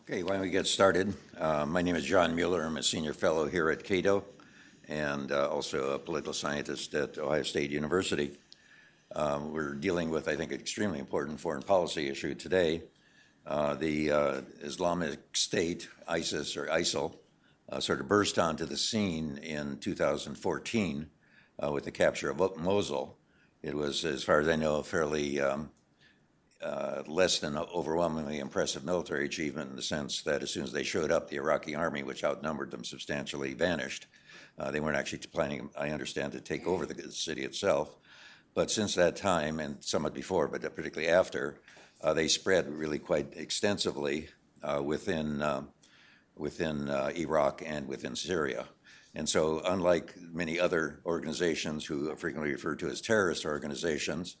Okay, why don't we get started? Uh, my name is John Mueller. I'm a senior fellow here at Cato and uh, also a political scientist at Ohio State University. Um, we're dealing with, I think, an extremely important foreign policy issue today. Uh, the uh, Islamic State, ISIS or ISIL, uh, sort of burst onto the scene in 2014 uh, with the capture of Mosul. It was, as far as I know, a fairly um, uh, less than overwhelmingly impressive military achievement in the sense that as soon as they showed up, the Iraqi army, which outnumbered them substantially, vanished. Uh, they weren't actually planning, I understand, to take over the city itself. But since that time, and somewhat before, but particularly after, uh, they spread really quite extensively uh, within, um, within uh, Iraq and within Syria. And so, unlike many other organizations who are frequently referred to as terrorist organizations,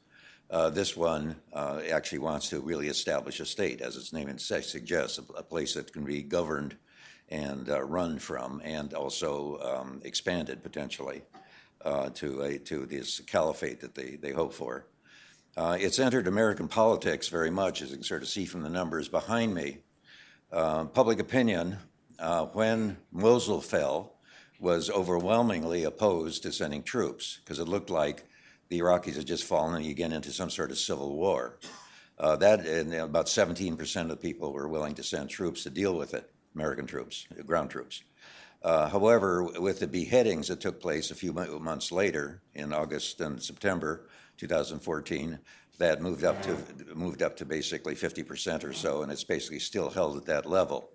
uh, this one uh, actually wants to really establish a state, as its name suggests, a, place that can be governed and uh, run from, and also um, expanded potentially uh, to a, to this caliphate that they, they hope for. Uh, it's entered American politics very much, as you can sort of see from the numbers behind me. Uh, public opinion, when Mosul fell, was overwhelmingly opposed to sending troops because it looked like the Iraqis had just fallen again into some sort of civil war. Uh, that and about 17% of the people were willing to send troops to deal with it, American troops, ground troops. Uh, however, with the beheadings that took place a few months later, in August and September 2014, that moved up to moved up to basically 50% or so, and it's basically still held at that level.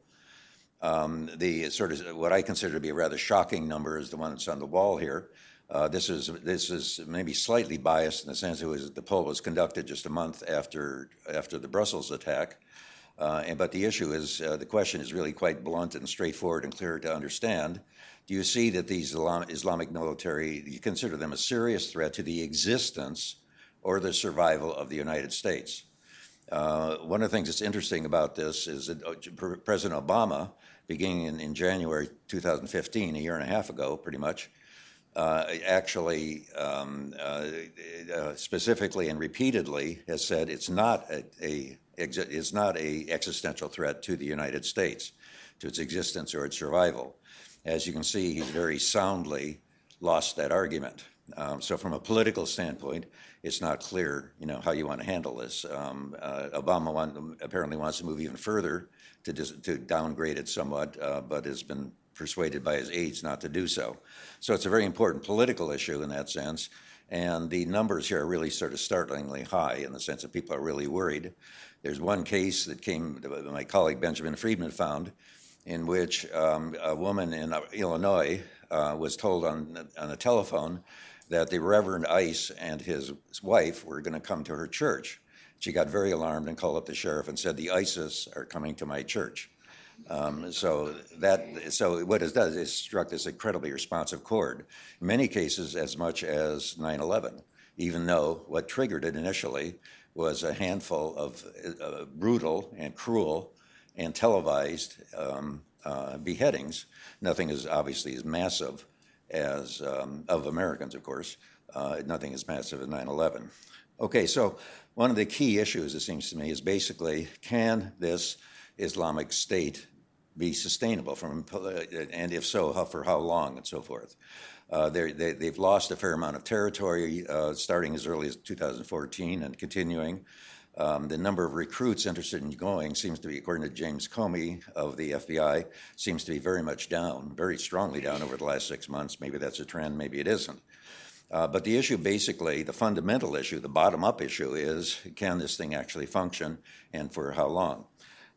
Um, the sort of what I consider to be a rather shocking number is the one that's on the wall here. Uh, this is this is maybe slightly biased in the sense it was the poll was conducted just a month after after the Brussels attack. Uh, and, but the issue is uh, the question is really quite blunt and straightforward and clear to understand. Do you see that these Islam, Islamic military you consider them a serious threat to the existence or the survival of the United States? Uh, one of the things that's interesting about this is that uh, President Obama, beginning in, in January 2015, a year and a half ago, pretty much uh, actually um, uh, uh, specifically and repeatedly has said it's not a, a it's not a existential threat to the United States, to its existence or its survival. As you can see, he's very soundly lost that argument. Um, so, from a political standpoint, it's not clear, you know, how you want to handle this. Um, uh, Obama want, apparently wants to move even further to, dis- to downgrade it somewhat, uh, but has been persuaded by his aides not to do so. So it's a very important political issue in that sense. And the numbers here are really sort of startlingly high in the sense that people are really worried. There's one case that came, my colleague Benjamin Friedman found, in which um, a woman in Illinois uh, was told on, on a telephone that the Reverend Ice and his wife were going to come to her church. She got very alarmed and called up the sheriff and said, The ISIS are coming to my church. Um, so that so what it does is struck this incredibly responsive chord. In many cases, as much as 9/11, even though what triggered it initially was a handful of uh, brutal and cruel and televised um, uh, beheadings. Nothing is obviously as massive as um, of Americans, of course. Uh, nothing as massive as 9/11. Okay, so one of the key issues, it seems to me, is basically can this Islamic State be sustainable from, and if so, how, for how long and so forth. Uh, they, have lost a fair amount of territory, uh, starting as early as 2014 and continuing. Um, the number of recruits interested in going seems to be, according to James Comey of the FBI, seems to be very much down, very strongly down over the last six months. Maybe that's a trend, maybe it isn't. Uh, but the issue, basically, the fundamental issue, the bottom up issue, is can this thing actually function and for how long?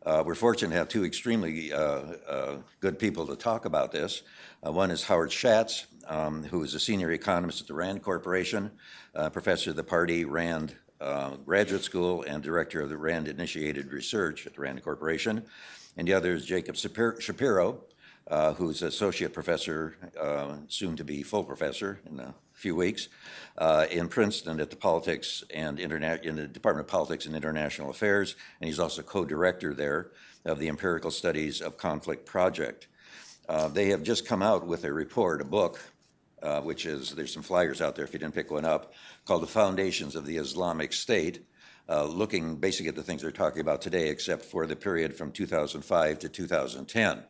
Uh, we're fortunate to have two extremely uh, uh, good people to talk about this. Uh, one is Howard Shatz, um, who is a senior economist at the RAND Corporation, uh, professor of the Pardee RAND uh, Graduate School, and director of the RAND Initiated Research at the RAND Corporation. And the other is Jacob Shapiro, who's associate professor, soon to be full professor in the few weeks uh, in Princeton at the Politics and Interna- in the Department of Politics and International Affairs, and he's also co-director there of the Empirical Studies of Conflict Project. Uh, they have just come out with a report, a book, uh, which is there's some flyers out there if you didn't pick one up, called "The Foundations of the Islamic State." uh, looking basically at the things they're talking about today, except for the period from 2005 to 2010.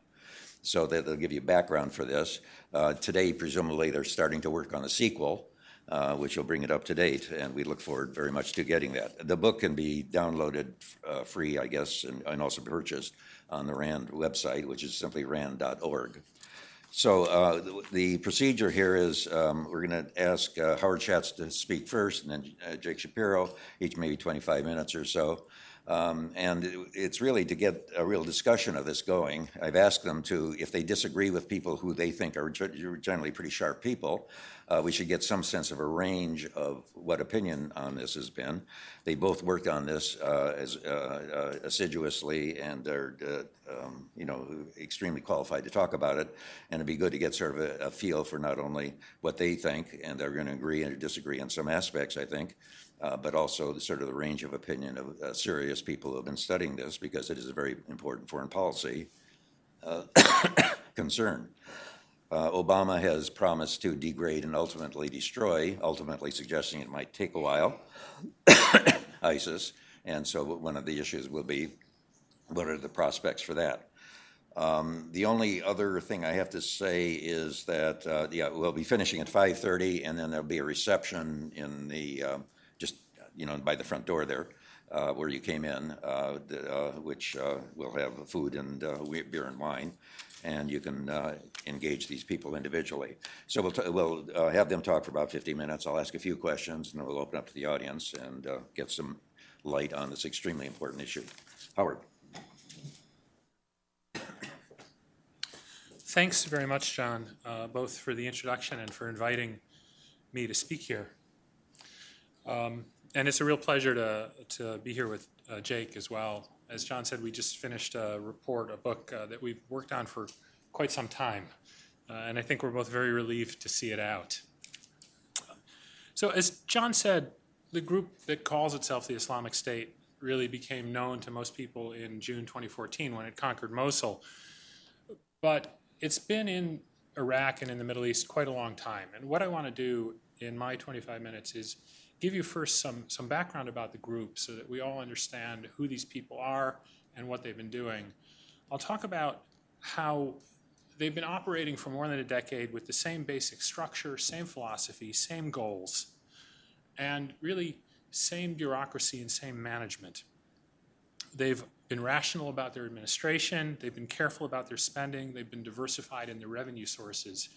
So that they'll give you background for this. Uh, today, presumably, they're starting to work on a sequel. Uh, which will bring it up to date, and we look forward very much to getting that. The book can be downloaded uh, free, I guess, and, and, also purchased on the RAND website, which is simply rand.org. So uh, the, the, procedure here is um, we're going to ask uh, Howard Shatz to speak first, and then uh, Jake Shapiro, each maybe 25 minutes or so. Um, and it, it's really to get a real discussion of this going. I've asked them to, if they disagree with people who they think are generally pretty sharp people, uh, we should get some sense of a range of what opinion on this has been. They both worked on this uh, as uh, uh assiduously and are, uh, um, you know, extremely qualified to talk about it. And it'd be good to get sort of a, a feel for not only what they think, and they're going to agree and disagree on some aspects, I think, uh, but also the sort of the range of opinion of uh, serious people who have been studying this because it is a very important foreign policy uh, concern. Uh, Obama has promised to degrade and ultimately destroy, ultimately suggesting it might take a while, ISIS. And so one of the issues will be what are the prospects for that? Um, the only other thing I have to say is that uh, yeah, we'll be finishing at 5:30, and then there'll be a reception in the uh, you know, by the front door there, uh, where you came in, uh, uh, which uh, will have food and uh, beer and wine, and you can uh, engage these people individually. So we'll, t- we'll have them talk for about 50 minutes. I'll ask a few questions, and then we'll open up to the audience and get some light on this extremely important issue. Howard. Thanks very much, John, both for the introduction and for inviting me to speak here. Um, and it's a real pleasure to, to be here with uh, Jake as well. As John said, we just finished a report, a book uh, that we've worked on for quite some time. Uh, and I think we're both very relieved to see it out. So, as John said, the group that calls itself the Islamic State really became known to most people in June 2014 when it conquered Mosul. But it's been in Iraq and in the Middle East quite a long time. And what I want to do in my 25 minutes is give you first some, some background about the group so that we all understand who these people are and what they've been doing. I'll talk about how they've been operating for more than a decade with the same basic structure, same philosophy, same goals, and really same bureaucracy and same management. They've been rational about their administration, they've been careful about their spending, they've been diversified in their revenue sources.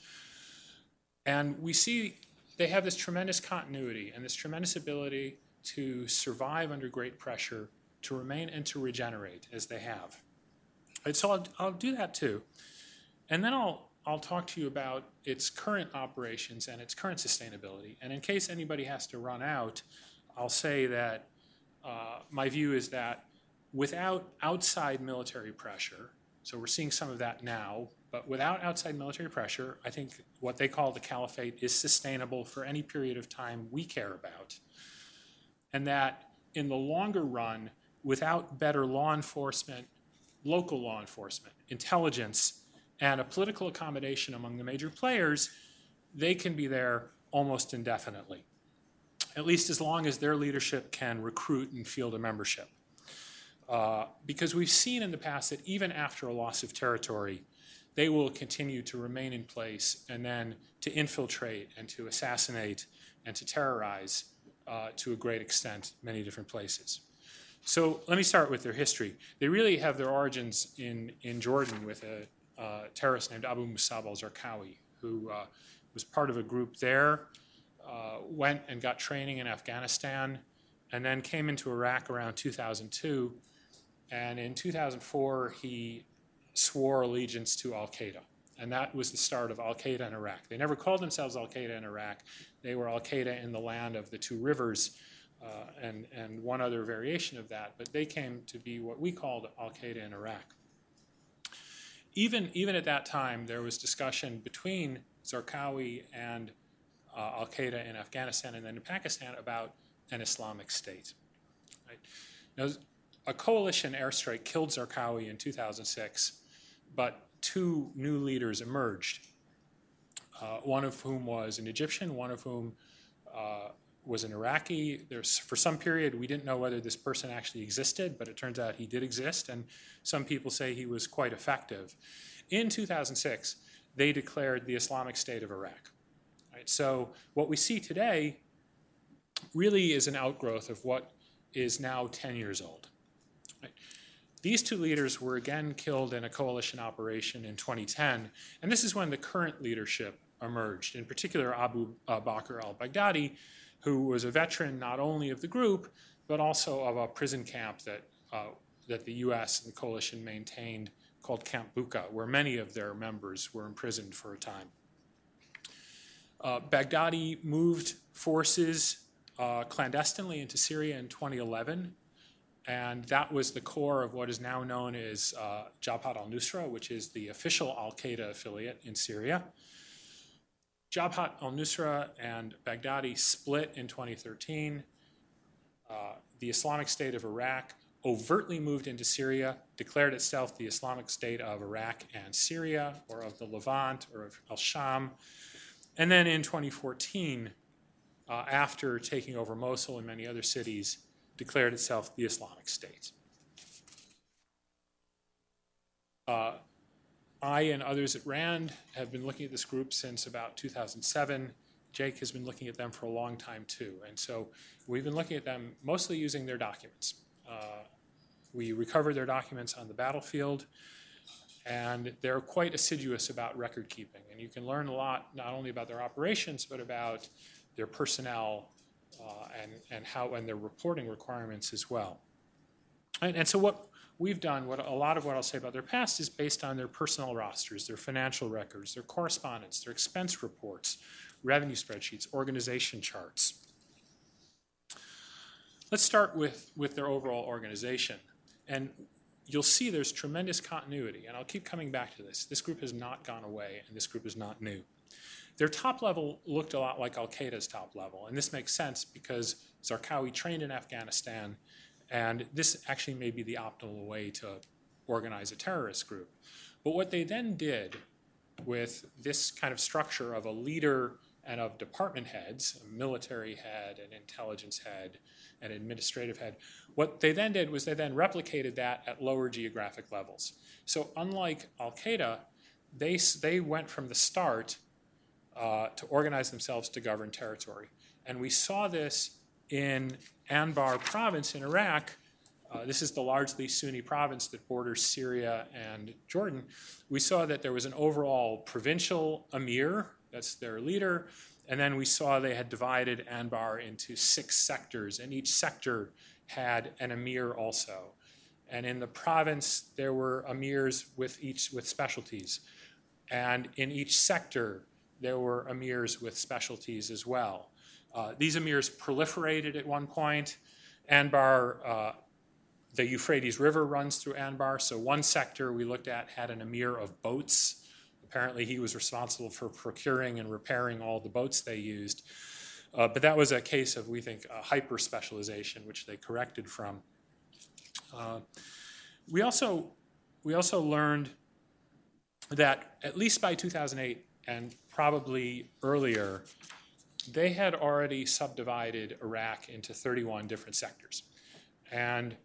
And we see they have this tremendous continuity and this tremendous ability to survive under great pressure, to remain and to regenerate as they have. And so I'll, I'll do that too. And then I'll, I'll talk to you about its current operations and its current sustainability. And in case anybody has to run out, I'll say that uh, my view is that without outside military pressure, so we're seeing some of that now, but without outside military pressure, I think what they call the caliphate is sustainable for any period of time we care about. And that in the longer run, without better law enforcement, local law enforcement, intelligence, and a political accommodation among the major players, they can be there almost indefinitely, at least as long as their leadership can recruit and field a membership. Uh, because we've seen in the past that even after a loss of territory, they will continue to remain in place and then to infiltrate and to assassinate and to terrorize uh, to a great extent many different places. So let me start with their history. They really have their origins in, in Jordan with a uh, terrorist named Abu Musab al Zarqawi, who uh, was part of a group there, uh, went and got training in Afghanistan, and then came into Iraq around 2002. And in 2004, he swore allegiance to Al Qaeda. And that was the start of Al Qaeda in Iraq. They never called themselves Al Qaeda in Iraq. They were Al Qaeda in the land of the two rivers uh, and, and one other variation of that. But they came to be what we called Al Qaeda in Iraq. Even, even at that time, there was discussion between Zarqawi and uh, Al Qaeda in Afghanistan and then in Pakistan about an Islamic State. Right? Now, a coalition airstrike killed Zarqawi in 2006 but two new leaders emerged, uh, one of whom was an Egyptian, one of whom uh, was an Iraqi. There's, for some period, we didn't know whether this person actually existed, but it turns out he did exist, and some people say he was quite effective. In 2006, they declared the Islamic State of Iraq. Right? So what we see today really is an outgrowth of what is now 10 years old. These two leaders were again killed in a coalition operation in 2010, and this is when the current leadership emerged, in particular Abu uh, Bakr al Baghdadi, who was a veteran not only of the group, but also of a prison camp that, uh, that the US and the coalition maintained called Camp Bucca, where many of their members were imprisoned for a time. Uh, Baghdadi moved forces uh, clandestinely into Syria in 2011, and that was the core of what is now known as uh, Jabhat al Nusra, which is the official Al Qaeda affiliate in Syria. Jabhat al Nusra and Baghdadi split in 2013. Uh, the Islamic State of Iraq overtly moved into Syria, declared itself the Islamic State of Iraq and Syria, or of the Levant, or of al Sham. And then in 2014, uh, after taking over Mosul and many other cities, declared itself the Islamic State. Uh, I and others at RAND have been looking at this group since about 2007. Jake has been looking at them for a long time too. And so we've been looking at them mostly using their documents. Uh, we recover their documents on the battlefield, and they're quite assiduous about record keeping. And you can learn a lot not only about their operations, but about their personnel Uh, and, and how and their reporting requirements as well. And, and so what we've done, what a lot of what I'll say about their past is based on their personnel rosters, their financial records, their correspondence, their expense reports, revenue spreadsheets, organization charts. Let's start with, with their overall organization. And you'll see there's tremendous continuity, and I'll keep coming back to this. This group has not gone away, and this group is not new. Their top level looked a lot like Al Qaeda's top level, and this makes sense because Zarqawi trained in Afghanistan, and this actually may be the optimal way to organize a terrorist group. But what they then did with this kind of structure of a leader and of department heads, a military head, an intelligence head, an administrative head. What they then did was they then replicated that at lower geographic levels. So unlike Al Qaeda, they, they went from the start uh, to organize themselves to govern territory. And we saw this in Anbar province in Iraq. Uh, this is the largely Sunni province that borders Syria and Jordan. We saw that there was an overall provincial emir that's their leader. And then we saw they had divided Anbar into six sectors, and each sector had an emir also. And in the province, there were emirs with each with specialties. And in each sector, there were emirs with specialties as well. Uh, these emirs proliferated at one point. Anbar, uh, the Euphrates River runs through Anbar, so one sector we looked at had an emir of boats. Apparently, he was responsible for procuring and repairing all the boats they used. Uh, but that was a case of, we think, a hyper specialization, which they corrected from. Uh, we also we also learned that at least by 2008 and probably earlier, they had already subdivided Iraq into 31 different sectors, and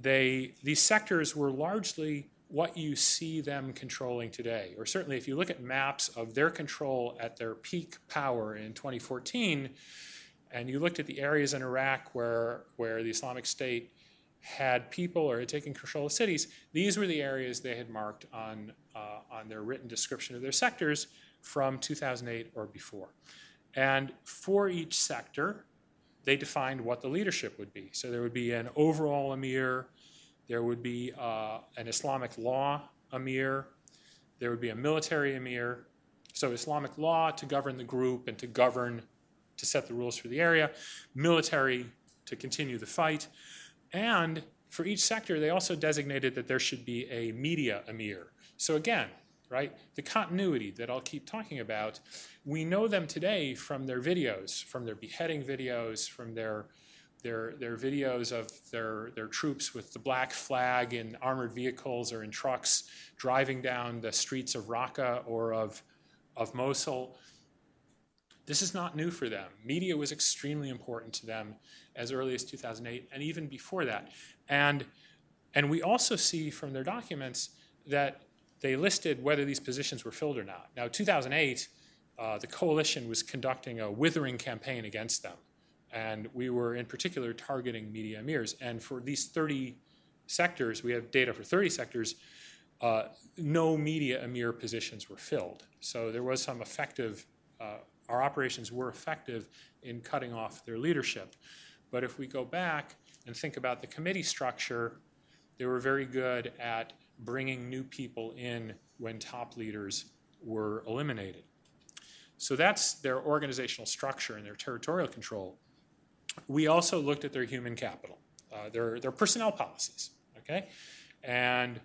they these sectors were largely what you see them controlling today. Or certainly, if you look at maps of their control at their peak power in 2014, and you looked at the areas in Iraq where, where the Islamic State had people or had taken control of cities, these were the areas they had marked on, uh, on their written description of their sectors from 2008 or before. And for each sector, they defined what the leadership would be. So there would be an overall emir, there would be uh, an Islamic law emir. There would be a military emir. So Islamic law to govern the group and to govern, to set the rules for the area. Military to continue the fight. And for each sector, they also designated that there should be a media emir. So again, right, the continuity that I'll keep talking about, we know them today from their videos, from their beheading videos, from their their, their videos of their, their troops with the black flag in armored vehicles or in trucks driving down the streets of Raqqa or of, of Mosul. This is not new for them. Media was extremely important to them as early as 2008 and even before that. And, and we also see from their documents that they listed whether these positions were filled or not. Now, 2008, uh, the coalition was conducting a withering campaign against them. And we were in particular targeting media emirs. And for these 30 sectors, we have data for 30 sectors, uh, no media emir positions were filled. So there was some effective, uh, our operations were effective in cutting off their leadership. But if we go back and think about the committee structure, they were very good at bringing new people in when top leaders were eliminated. So that's their organizational structure and their territorial control. We also looked at their human capital, uh, their, their personnel policies, okay? And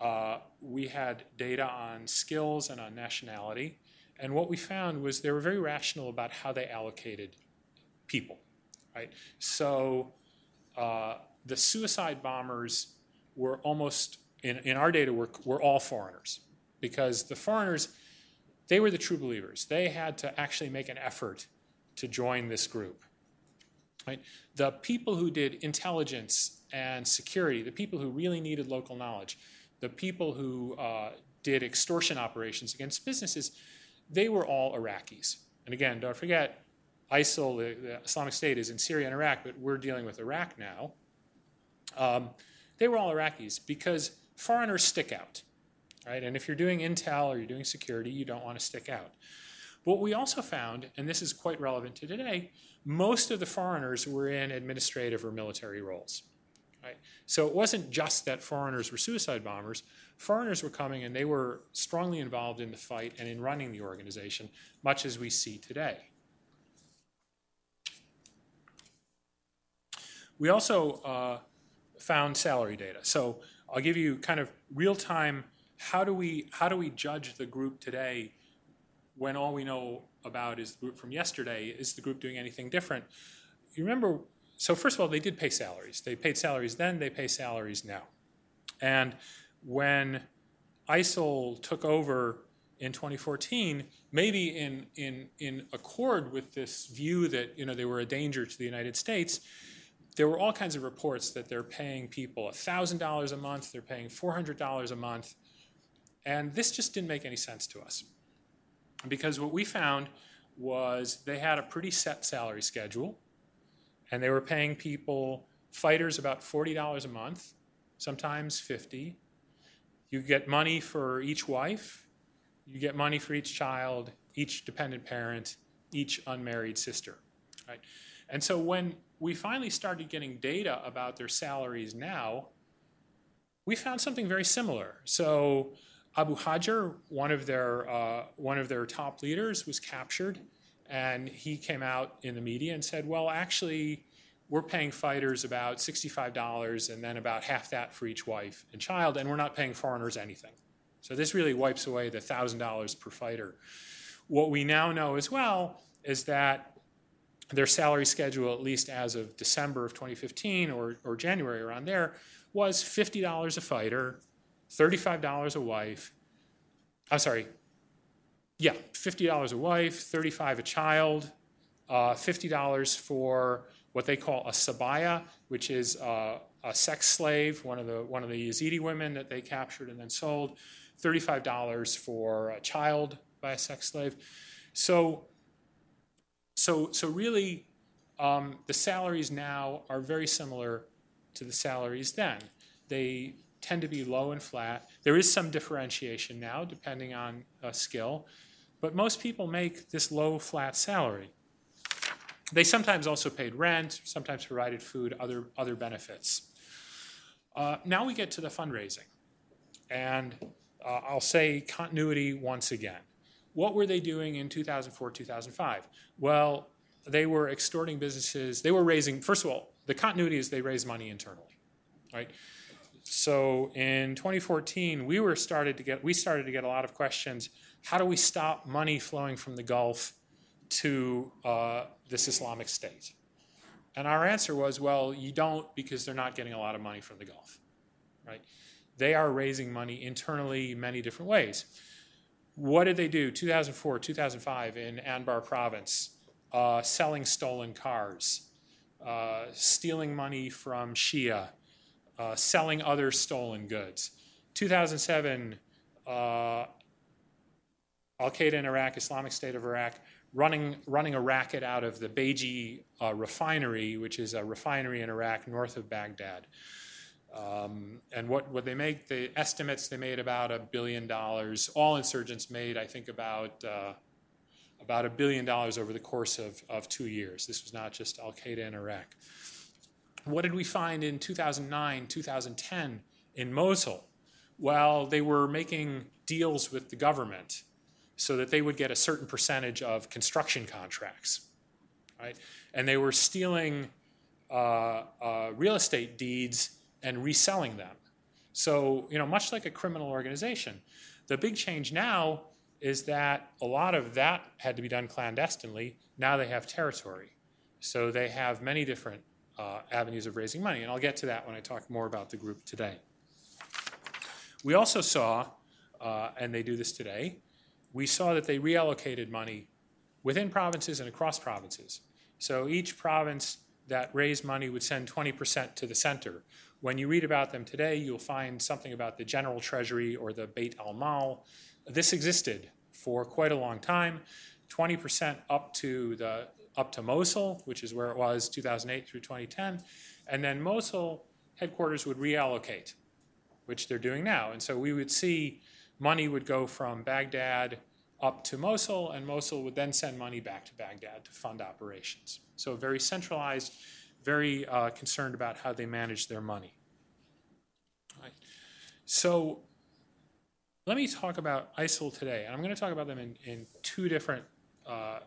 uh, we had data on skills and on nationality. And what we found was they were very rational about how they allocated people, right? So uh, the suicide bombers were almost in, in our data, we're, we're all foreigners because the foreigners, they were the true believers. They had to actually make an effort to join this group. Right? The people who did intelligence and security, the people who really needed local knowledge, the people who uh, did extortion operations against businesses, they were all Iraqis. And again, don't forget, ISIL, the, the Islamic State, is in Syria and Iraq, but we're dealing with Iraq now. Um, they were all Iraqis because foreigners stick out, right? And if you're doing intel or you're doing security, you don't want to stick out. What we also found, and this is quite relevant to today, most of the foreigners were in administrative or military roles. Right? So it wasn't just that foreigners were suicide bombers. Foreigners were coming and they were strongly involved in the fight and in running the organization, much as we see today. We also uh, found salary data. So I'll give you kind of real time how do we how do we judge the group today when all we know about is the group from yesterday? Is the group doing anything different? You remember, so first of all, they did pay salaries. They paid salaries then, they pay salaries now. And when ISIL took over in 2014, maybe in, in, in accord with this view that you know, they were a danger to the United States, there were all kinds of reports that they're paying people $1,000 a month, they're paying $400 a month, and this just didn't make any sense to us. Because what we found was they had a pretty set salary schedule, and they were paying people, fighters, about $40 a month, sometimes 50 You get money for each wife, you get money for each child, each dependent parent, each unmarried sister. Right? And so when we finally started getting data about their salaries now, we found something very similar. So Abu Hajar, one of their uh, one of their top leaders, was captured, and he came out in the media and said, "Well, actually, we're paying fighters about sixty-five dollars, and then about half that for each wife and child, and we're not paying foreigners anything." So this really wipes away the thousand dollars per fighter. What we now know as well is that their salary schedule, at least as of December of 2015 or, or January around there, was $50 a fighter, $35 a wife. I'm sorry, yeah, $50 a wife, 35 a child, uh, $50 for what they call a sabaya, which is uh, a sex slave, one of the one of the Yazidi women that they captured and then sold, $35 for a child by a sex slave. So so, so really, um, the salaries now are very similar to the salaries then. They tend to be low and flat. There is some differentiation now, depending on uh, skill, but most people make this low, flat salary. They sometimes also paid rent, sometimes provided food, other, other benefits. Uh, now we get to the fundraising. And uh, I'll say continuity once again. What were they doing in 2004, 2005? Well, they were extorting businesses. They were raising, first of all, the continuity is they raise money internally, right? So in 2014, we were started to get we started to get a lot of questions. How do we stop money flowing from the Gulf to uh, this Islamic State? And our answer was, well, you don't because they're not getting a lot of money from the Gulf, right? They are raising money internally many different ways What did they do 2004, 2005 in Anbar province? Uh, selling stolen cars, uh, stealing money from Shia, uh, selling other stolen goods. 2007, uh, Al Qaeda in Iraq, Islamic State of Iraq, running, running a racket out of the Baiji uh, refinery, which is a refinery in Iraq north of Baghdad. Um, and what, what they make, the estimates they made about a billion dollars. All insurgents made, I think, about uh, about a billion dollars over the course of, of two years. This was not just Al Qaeda in Iraq. What did we find in 2009, 2010 in Mosul? Well, they were making deals with the government so that they would get a certain percentage of construction contracts, right? And they were stealing uh, uh, real estate deeds and reselling them. So, you know, much like a criminal organization. The big change now is that a lot of that had to be done clandestinely. Now they have territory. So they have many different uh, avenues of raising money. And I'll get to that when I talk more about the group today. We also saw, uh, and they do this today, we saw that they reallocated money within provinces and across provinces. So each province that raised money would send 20% to the center. When you read about them today, you'll find something about the General Treasury or the Beit al-Mal. This existed for quite a long time, 20% up to the up to Mosul, which is where it was 2008 through 2010, and then Mosul headquarters would reallocate, which they're doing now. And so we would see money would go from Baghdad up to Mosul, and Mosul would then send money back to Baghdad to fund operations. So a very centralized, very uh, concerned about how they manage their money. Right. So let me talk about ISIL today. I'm going to talk about them in, in two different uh,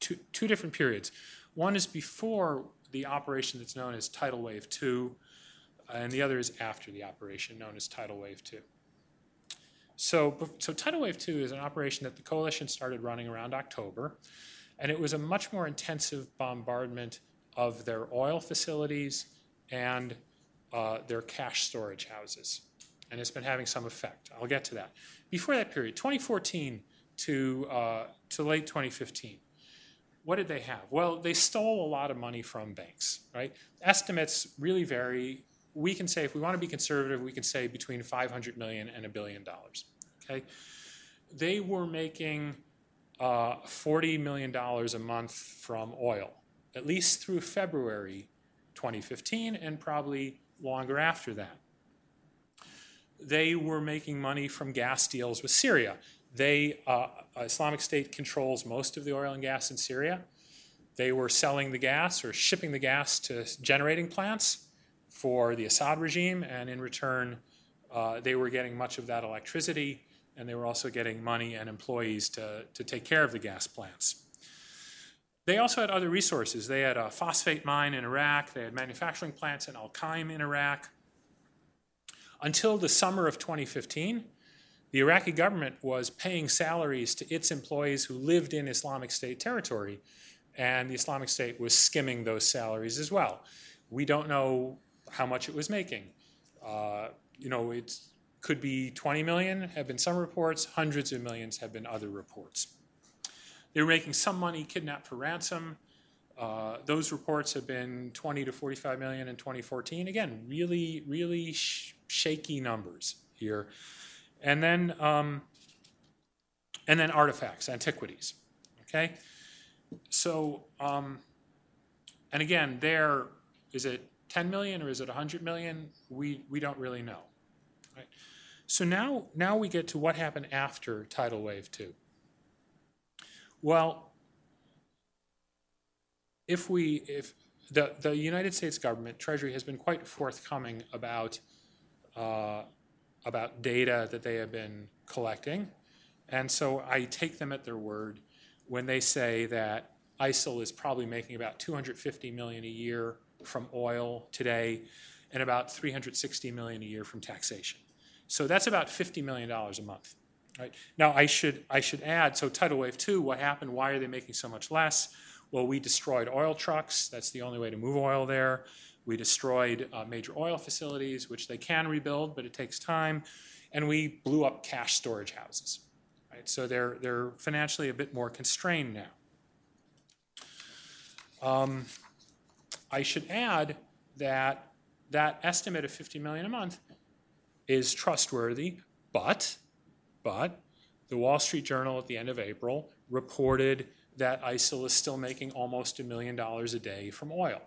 two, two different periods. One is before the operation that's known as tidal wave two, and the other is after the operation known as tidal wave two. So, so tidal wave two is an operation that the coalition started running around October, and it was a much more intensive bombardment of their oil facilities and uh, their cash storage houses and it's been having some effect. I'll get to that. Before that period, 2014 to, uh, to late 2015, what did they have? Well, they stole a lot of money from banks, right? Estimates really vary. We can say, if we want to be conservative, we can say between 500 million and a billion dollars, okay? They were making uh, $40 million a month from oil, at least through February 2015 and probably longer after that they were making money from gas deals with Syria. They, uh, Islamic State controls most of the oil and gas in Syria. They were selling the gas or shipping the gas to generating plants for the Assad regime, and in return, uh, they were getting much of that electricity, and they were also getting money and employees to, to take care of the gas plants. They also had other resources. They had a phosphate mine in Iraq, they had manufacturing plants in Al Qaim in Iraq, until the summer of 2015, the Iraqi government was paying salaries to its employees who lived in Islamic State territory, and the Islamic State was skimming those salaries as well. We don't know how much it was making. Uh, you know, it could be 20 million, have been some reports, hundreds of millions have been other reports. They were making some money kidnapped for ransom. Uh, those reports have been 20 to 45 million in 2014. Again, really, really sh shaky numbers here. And then, um, and then artifacts, antiquities. Okay? So, um, and again, there, is it 10 million or is it 100 million? We, we don't really know. Right? So now, now we get to what happened after tidal wave two. Well, if we, if the, the United States government, Treasury, has been quite forthcoming about, uh, about data that they have been collecting. And so I take them at their word when they say that ISIL is probably making about 250 million a year from oil today and about 360 million a year from taxation. So that's about 50 million dollars a month. Right? Now I should I should add so tidal wave 2 what happened why are they making so much less? Well, we destroyed oil trucks. That's the only way to move oil there. We destroyed uh, major oil facilities, which they can rebuild, but it takes time. And we blew up cash storage houses. right? So they're, they're financially a bit more constrained now. Um, I should add that that estimate of 50 million a month is trustworthy, but, but the Wall Street Journal at the end of April reported that ISIL is still making almost a million dollars a day from oil,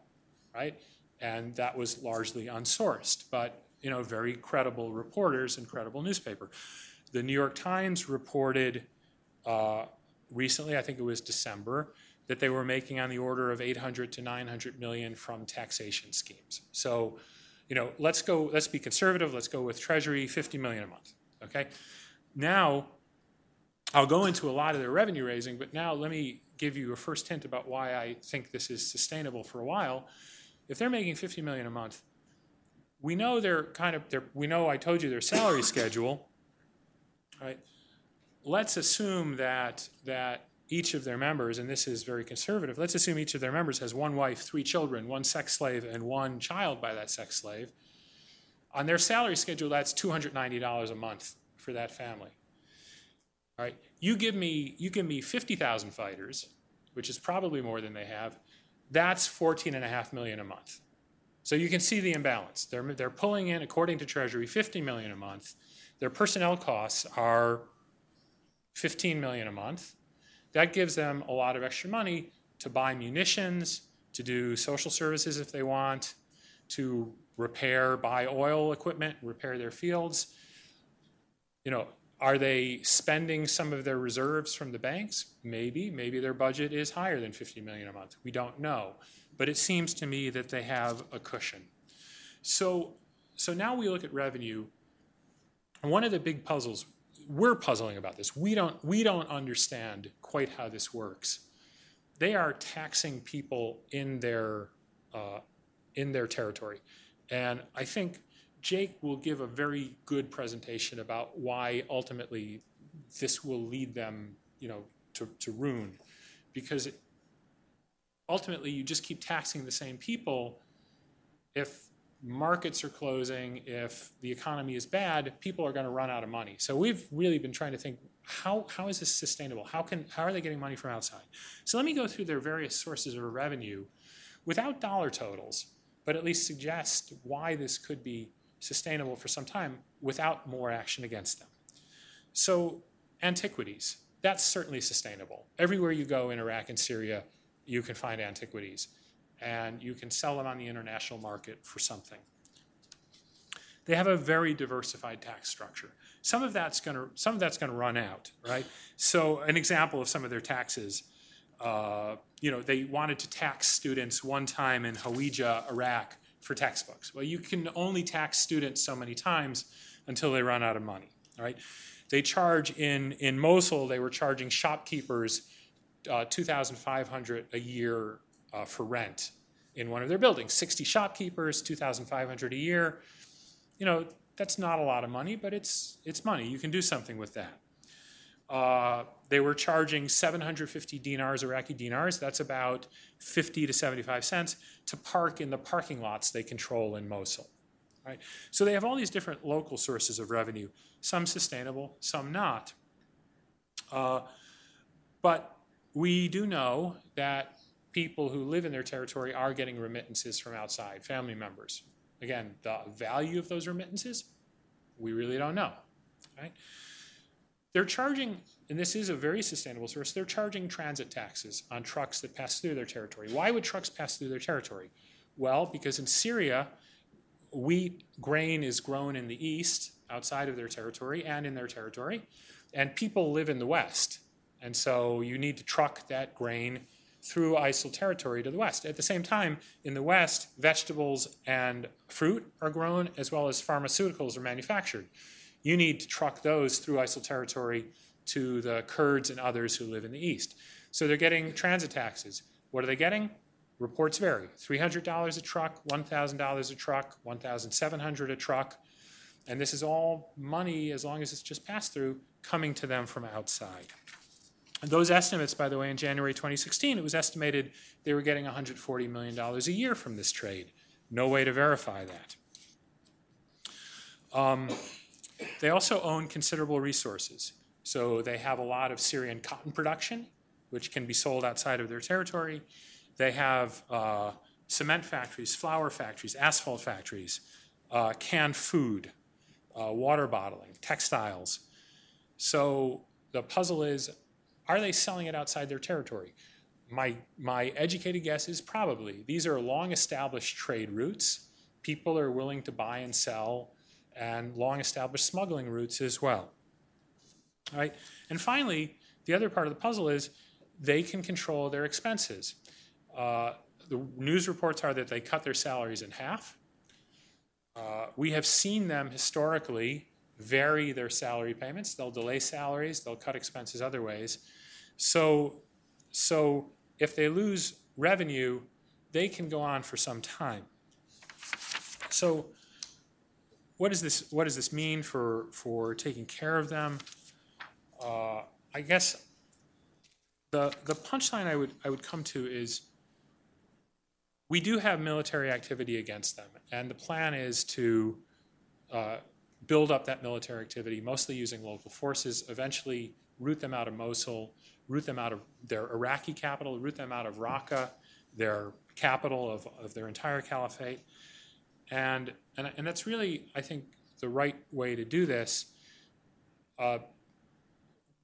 right? And that was largely unsourced, but you know, very credible reporters and credible newspaper. The New York Times reported uh, recently, I think it was December, that they were making on the order of 800 to 900 million from taxation schemes. So, you know, let's go, let's be conservative, let's go with Treasury, 50 million a month, okay? Now, I'll go into a lot of their revenue raising, but now let me give you a first hint about why I think this is sustainable for a while. If they're making 50 million a month, we know they're kind of, they're, we know I told you their salary schedule, right? Let's assume that, that each of their members, and this is very conservative, let's assume each of their members has one wife, three children, one sex slave, and one child by that sex slave. On their salary schedule, that's $290 a month for that family. All right, you give me you give me 50,000 fighters, which is probably more than they have. That's 14 and a half million a month. So you can see the imbalance. They're they're pulling in according to Treasury 50 million a month. Their personnel costs are 15 million a month. That gives them a lot of extra money to buy munitions, to do social services if they want, to repair, buy oil equipment, repair their fields. You know, are they spending some of their reserves from the banks? Maybe. Maybe their budget is higher than 50 million a month. We don't know. But it seems to me that they have a cushion. So, so now we look at revenue. One of the big puzzles, we're puzzling about this. We don't, we don't understand quite how this works. They are taxing people in their, uh, in their territory. And I think Jake will give a very good presentation about why ultimately this will lead them, you know, to, to ruin. Because it, ultimately you just keep taxing the same people. If markets are closing, if the economy is bad, people are going to run out of money. So we've really been trying to think how, how is this sustainable? How, can, how are they getting money from outside? So let me go through their various sources of revenue without dollar totals, but at least suggest why this could be sustainable for some time without more action against them. So, antiquities, that's certainly sustainable. Everywhere you go in Iraq and Syria, you can find antiquities, and you can sell them on the international market for something. They have a very diversified tax structure. Some of that's going to some of that's going to run out, right? So, an example of some of their taxes. Uh, you know, they wanted to tax students one time in Hawija, Iraq, for textbooks. Well, you can only tax students so many times until they run out of money, right? They charge in, in Mosul, they were charging shopkeepers uh, 2500 a year uh, for rent in one of their buildings. 60 shopkeepers, 2500 a year. You know, that's not a lot of money, but it's, it's money. You can do something with that. Uh, they were charging 750 dinars, Iraqi dinars, that's about 50 to 75 cents, to park in the parking lots they control in Mosul. Right? So they have all these different local sources of revenue, some sustainable, some not. Uh, but we do know that people who live in their territory are getting remittances from outside, family members. Again, the value of those remittances, we really don't know. Right? They're charging, and this is a very sustainable source, they're charging transit taxes on trucks that pass through their territory. Why would trucks pass through their territory? Well, because in Syria, wheat, grain is grown in the east, outside of their territory, and in their territory, and people live in the west. And so you need to truck that grain through ISIL territory to the west. At the same time, in the west, vegetables and fruit are grown as well as pharmaceuticals are manufactured you need to truck those through ISIL territory to the Kurds and others who live in the east. So they're getting transit taxes. What are they getting? Reports vary. $300 a truck, $1,000 a truck, $1,700 a truck. And this is all money, as long as it's just passed through, coming to them from outside. And those estimates, by the way, in January 2016, it was estimated they were getting $140 million a year from this trade. No way to verify that. Um, they also own considerable resources. So they have a lot of Syrian cotton production, which can be sold outside of their territory. They have uh, cement factories, flour factories, asphalt factories, uh, canned food, uh, water bottling, textiles. So the puzzle is are they selling it outside their territory? My, my educated guess is probably. These are long established trade routes. People are willing to buy and sell, and long established smuggling routes as well. All right? And finally, the other part of the puzzle is they can control their expenses. Uh, the news reports are that they cut their salaries in half. Uh, we have seen them historically vary their salary payments. They'll delay salaries, they'll cut expenses other ways. So, so if they lose revenue, they can go on for some time. So, what does this what does this mean for for taking care of them? Uh, I guess the the punchline I would I would come to is we do have military activity against them, and the plan is to uh, build up that military activity, mostly using local forces, eventually root them out of Mosul, root them out of their Iraqi capital, root them out of Raqqa, their capital of, of their entire caliphate. And, and, and that's really, I think, the right way to do this. Uh,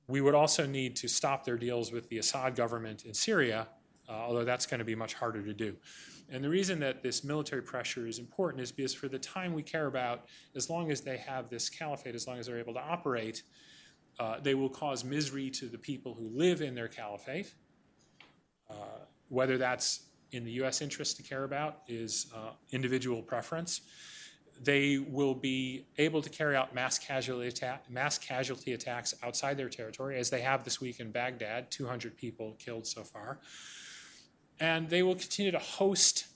we would also need to stop their deals with the Assad government in Syria, uh, although that's going to be much harder to do. And the reason that this military pressure is important is because for the time we care about, as long as they have this caliphate, as long as they're able to operate, uh, they will cause misery to the people who live in their caliphate. Uh, whether that's in the U.S. interest to care about is uh, individual preference. They will be able to carry out mass casualty, mass casualty attacks outside their territory, as they have this week in Baghdad, 200 people killed so far. And they will continue to host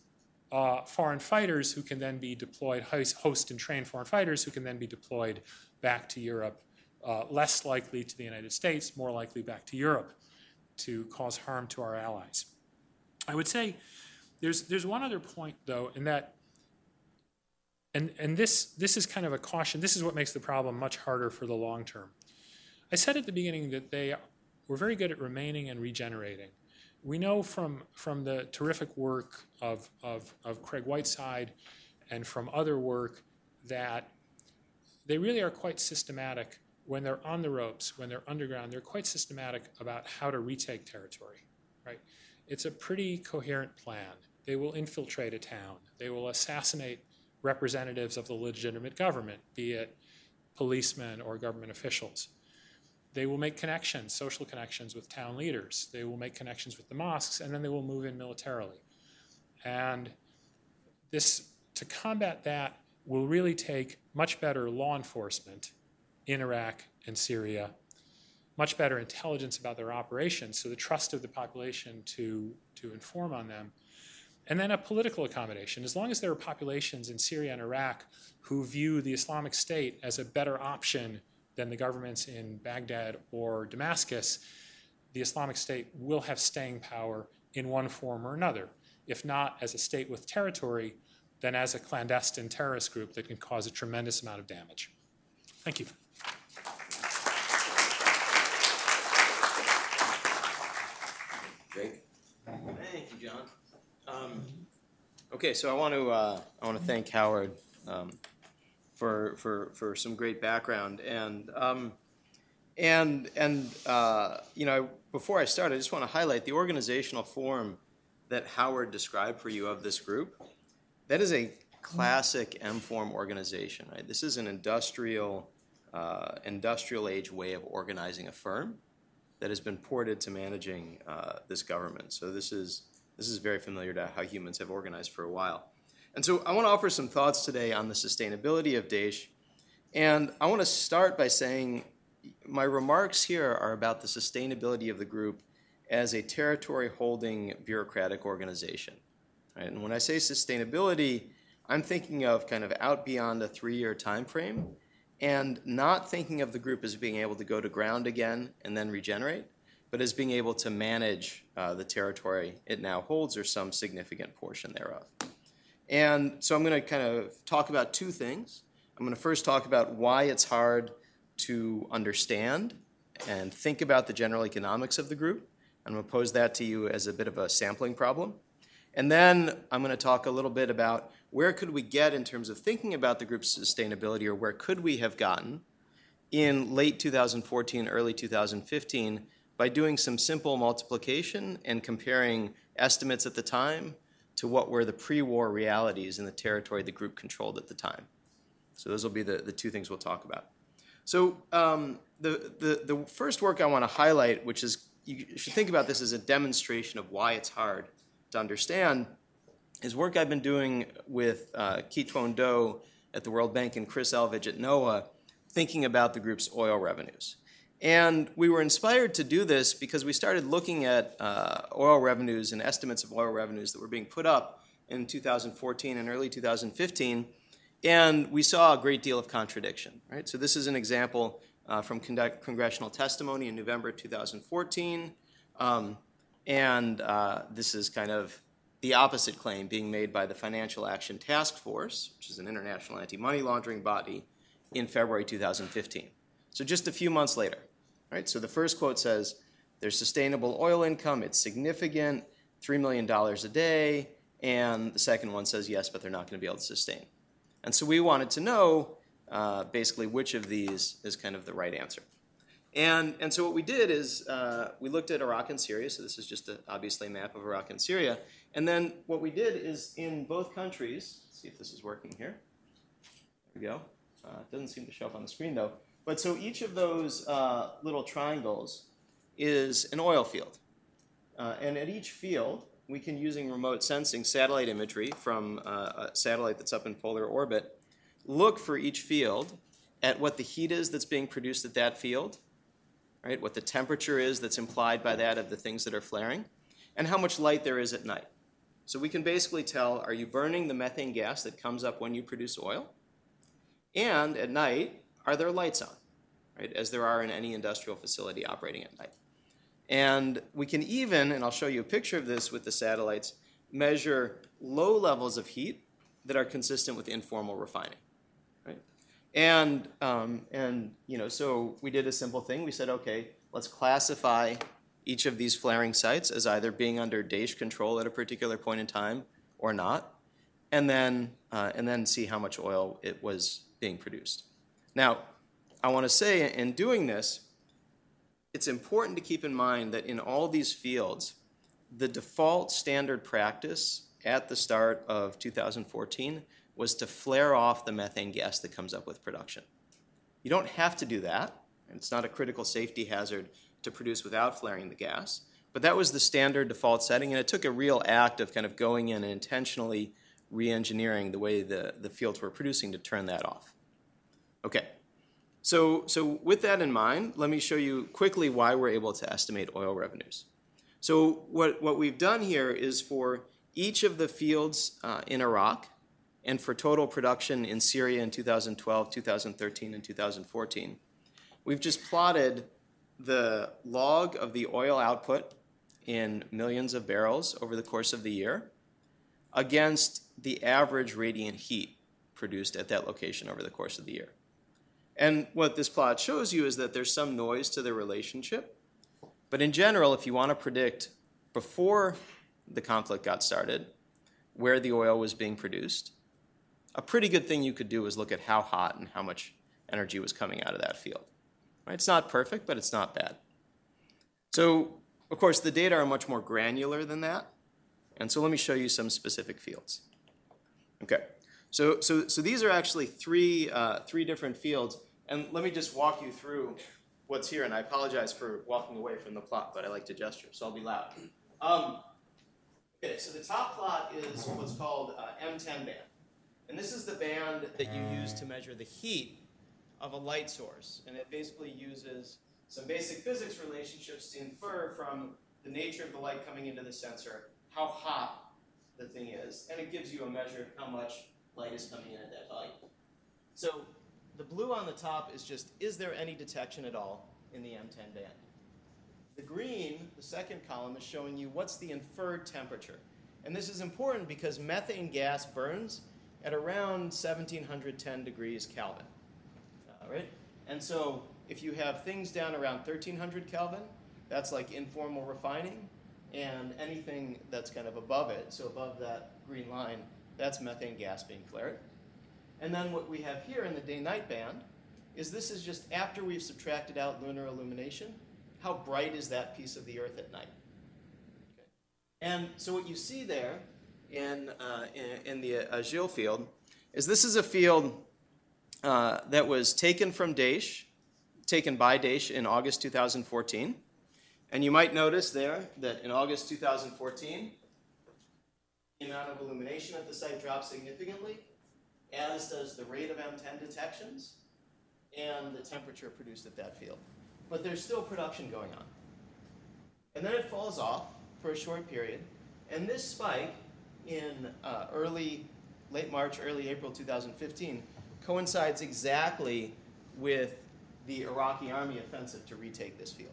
uh, foreign fighters who can then be deployed, host and train foreign fighters who can then be deployed back to Europe uh, less likely to the United States, more likely back to Europe to cause harm to our allies. I would say there's, there's one other point, though, in that, and, and this, this is kind of a caution, this is what makes the problem much harder for the long term. I said at the beginning that they were very good at remaining and regenerating. We know from, from the terrific work of, of, of Craig Whiteside and from other work that they really are quite systematic when they're on the ropes, when they're underground, they're quite systematic about how to retake territory, right? It's a pretty coherent plan. They will infiltrate a town. They will assassinate representatives of the legitimate government, be it policemen or government officials. They will make connections, social connections with town leaders. They will make connections with the mosques, and then they will move in militarily. And this, to combat that, will really take much better law enforcement in Iraq and Syria, much better intelligence about their operations, so the trust of the population to, to inform on them. And then a political accommodation. As long as there are populations in Syria and Iraq who view the Islamic State as a better option than the governments in Baghdad or Damascus, the Islamic State will have staying power in one form or another. If not as a state with territory, then as a clandestine terrorist group that can cause a tremendous amount of damage. Thank you. Jake? Thank you, John. Um, okay, so I want to uh, I want to thank Howard um, for for for some great background and um, and and uh, you know before I start, I just want to highlight the organizational form that Howard described for you of this group. That is a classic M form organization, right? This is an industrial uh, industrial age way of organizing a firm that has been ported to managing uh, this government. So this is this is very familiar to how humans have organized for a while. And so I want to offer some thoughts today on the sustainability of Daesh. And I want to start by saying my remarks here are about the sustainability of the group as a territory holding bureaucratic organization. Right? And when I say sustainability, I'm thinking of kind of out beyond a three year time frame and not thinking of the group as being able to go to ground again and then regenerate, but as being able to manage uh, the territory it now holds or some significant portion thereof. And so I'm going to kind of talk about two things. I'm going to first talk about why it's hard to understand and think about the general economics of the group. I'm going to pose that to you as a bit of a sampling problem. And then I'm going to talk a little bit about where could we get in terms of thinking about the group's sustainability, or where could we have gotten in late 2014, early 2015 by doing some simple multiplication and comparing estimates at the time to what were the pre-war realities in the territory the group controlled at the time. So those will be the, the two things we'll talk about. So um, the, the, the first work I want to highlight, which is, you should think about this as a demonstration of why it's hard to understand, is work I've been doing with uh, Quy-Toan Do at the World Bank and Chris Elvidge at NOAA, thinking about the group's oil revenues. And we were inspired to do this because we started looking at uh, oil revenues and estimates of oil revenues that were being put up in 2014 and early 2015, and we saw a great deal of contradiction. Right? So this is an example uh, from con- congressional testimony in November 2014, um, and uh, this is kind of the opposite claim being made by the Financial Action Task Force, which is an international anti-money laundering body, in February 2015. So just a few months later, right? So the first quote says, "There's sustainable oil income. It's significant, three million dollars a day." And the second one says, "Yes, but they're not going to be able to sustain." And so we wanted to know uh, basically which of these is kind of the right answer. And, and so what we did is uh, we looked at Iraq and Syria. So this is just a, obviously a map of Iraq and Syria. And then what we did is in both countries, see if this is working here. There we go. Uh, it doesn't seem to show up on the screen though. But so each of those uh, little triangles is an oil field. Uh, and at each field, we can, using remote sensing satellite imagery from uh, a satellite that's up in polar orbit, look for each field at what the heat is that's being produced at that field, right? What the temperature is that's implied by that of the things that are flaring, and how much light there is at night. So we can basically tell are you burning the methane gas that comes up when you produce oil? And at night, are there lights on, right, as there are in any industrial facility operating at night. And we can even, and I'll show you a picture of this with the satellites, measure low levels of heat that are consistent with informal refining, right? And, um, and you know, so we did a simple thing. We said, okay, let's classify each of these flaring sites as either being under Daesh control at a particular point in time or not, and then, uh, and then see how much oil it was being produced. Now, I want to say in doing this, it's important to keep in mind that in all these fields, the default standard practice at the start of 2014 was to flare off the methane gas that comes up with production. You don't have to do that, and it's not a critical safety hazard to produce without flaring the gas, but that was the standard default setting, and it took a real act of kind of going in and intentionally re engineering the way the, the fields were producing to turn that off. Okay. So, so with that in mind, let me show you quickly why we're able to estimate oil revenues. So what, what we've done here is for each of the fields uh, in Iraq and for total production in Syria in 2012, 2013, and 2014, we've just plotted the log of the oil output in millions of barrels over the course of the year against the average radiant heat produced at that location over the course of the year. And what this plot shows you is that there's some noise to the relationship. But in general, if you want to predict before the conflict got started where the oil was being produced, a pretty good thing you could do is look at how hot and how much energy was coming out of that field. It's not perfect, but it's not bad. So, of course, the data are much more granular than that. And so let me show you some specific fields. Okay, so, so, so these are actually three, uh, three different fields. And let me just walk you through what's here. And I apologize for walking away from the plot, but I like to gesture, so I'll be loud. Um, okay, so the top plot is what's called uh, M10 band. And this is the band that you use to measure the heat of a light source. And it basically uses some basic physics relationships to infer from the nature of the light coming into the sensor how hot the thing is. And it gives you a measure of how much light is coming in at that value. So the blue on the top is just, is there any detection at all in the M10 band? The green, the second column, is showing you what's the inferred temperature. And this is important because methane gas burns at around 1710 degrees Kelvin. All right? And so if you have things down around 1300 Kelvin, that's like informal refining, and anything that's kind of above it, so above that green line, that's methane gas being flared. And then what we have here in the day-night band is this is just after we've subtracted out lunar illumination, how bright is that piece of the Earth at night? Okay. And so what you see there in, uh, in, in, the Ajil field is this is a field uh, that was taken from Daesh, taken by Daesh in August 2014. And you might notice there that in August 2014, the amount of illumination at the site dropped significantly, as does the rate of M10 detections and the temperature produced at that field. But there's still production going on. And then it falls off for a short period, and this spike in uh, early, late March, early April 2015 coincides exactly with the Iraqi army offensive to retake this field.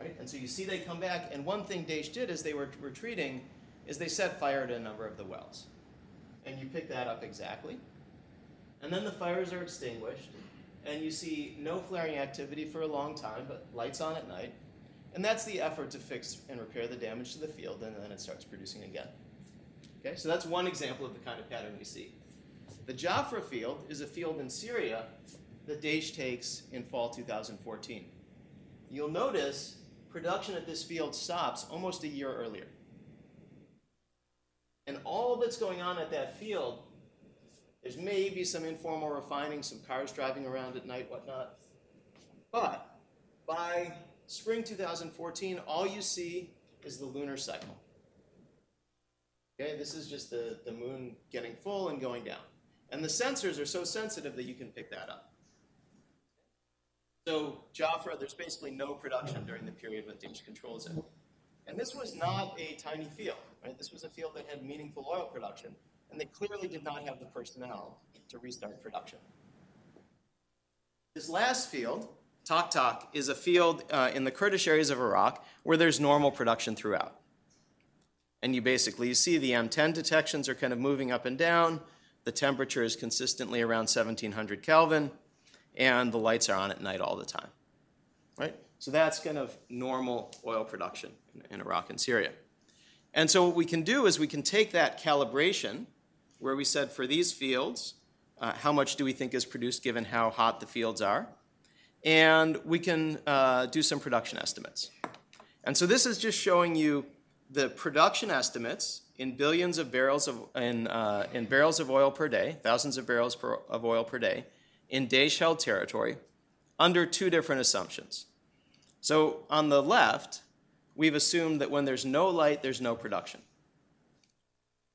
Right? And so you see they come back, and one thing Daesh did as they were retreating is they set fire to a number of the wells. And you pick that up exactly. And then the fires are extinguished, and you see no flaring activity for a long time, but lights on at night. And that's the effort to fix and repair the damage to the field, and then it starts producing again. Okay, so that's one example of the kind of pattern we see. The Jafra field is a field in Syria that Daesh takes in fall 2014. You'll notice production at this field stops almost a year earlier. And all that's going on at that field, there's maybe some informal refining, some cars driving around at night, whatnot. But by spring 2014, all you see is the lunar cycle. Okay, this is just the, the moon getting full and going down. And the sensors are so sensitive that you can pick that up. So Jafra, there's basically no production during the period when Daesh controls it. And this was not a tiny field, right? This was a field that had meaningful oil production, and they clearly did not have the personnel to restart production. This last field, Taq Taq, is a field uh, in the Kurdish areas of Iraq where there's normal production throughout. And you basically you see the M10 detections are kind of moving up and down. The temperature is consistently around 1700 Kelvin and the lights are on at night all the time. Right? So that's kind of normal oil production in, Iraq and Syria. And so what we can do is we can take that calibration where we said for these fields, uh, how much do we think is produced given how hot the fields are? And we can uh, do some production estimates. And so this is just showing you the production estimates in billions of barrels of in, uh, in barrels of oil per day, thousands of barrels per, of oil per day, in Daesh held territory under two different assumptions. So on the left, we've assumed that when there's no light, there's no production.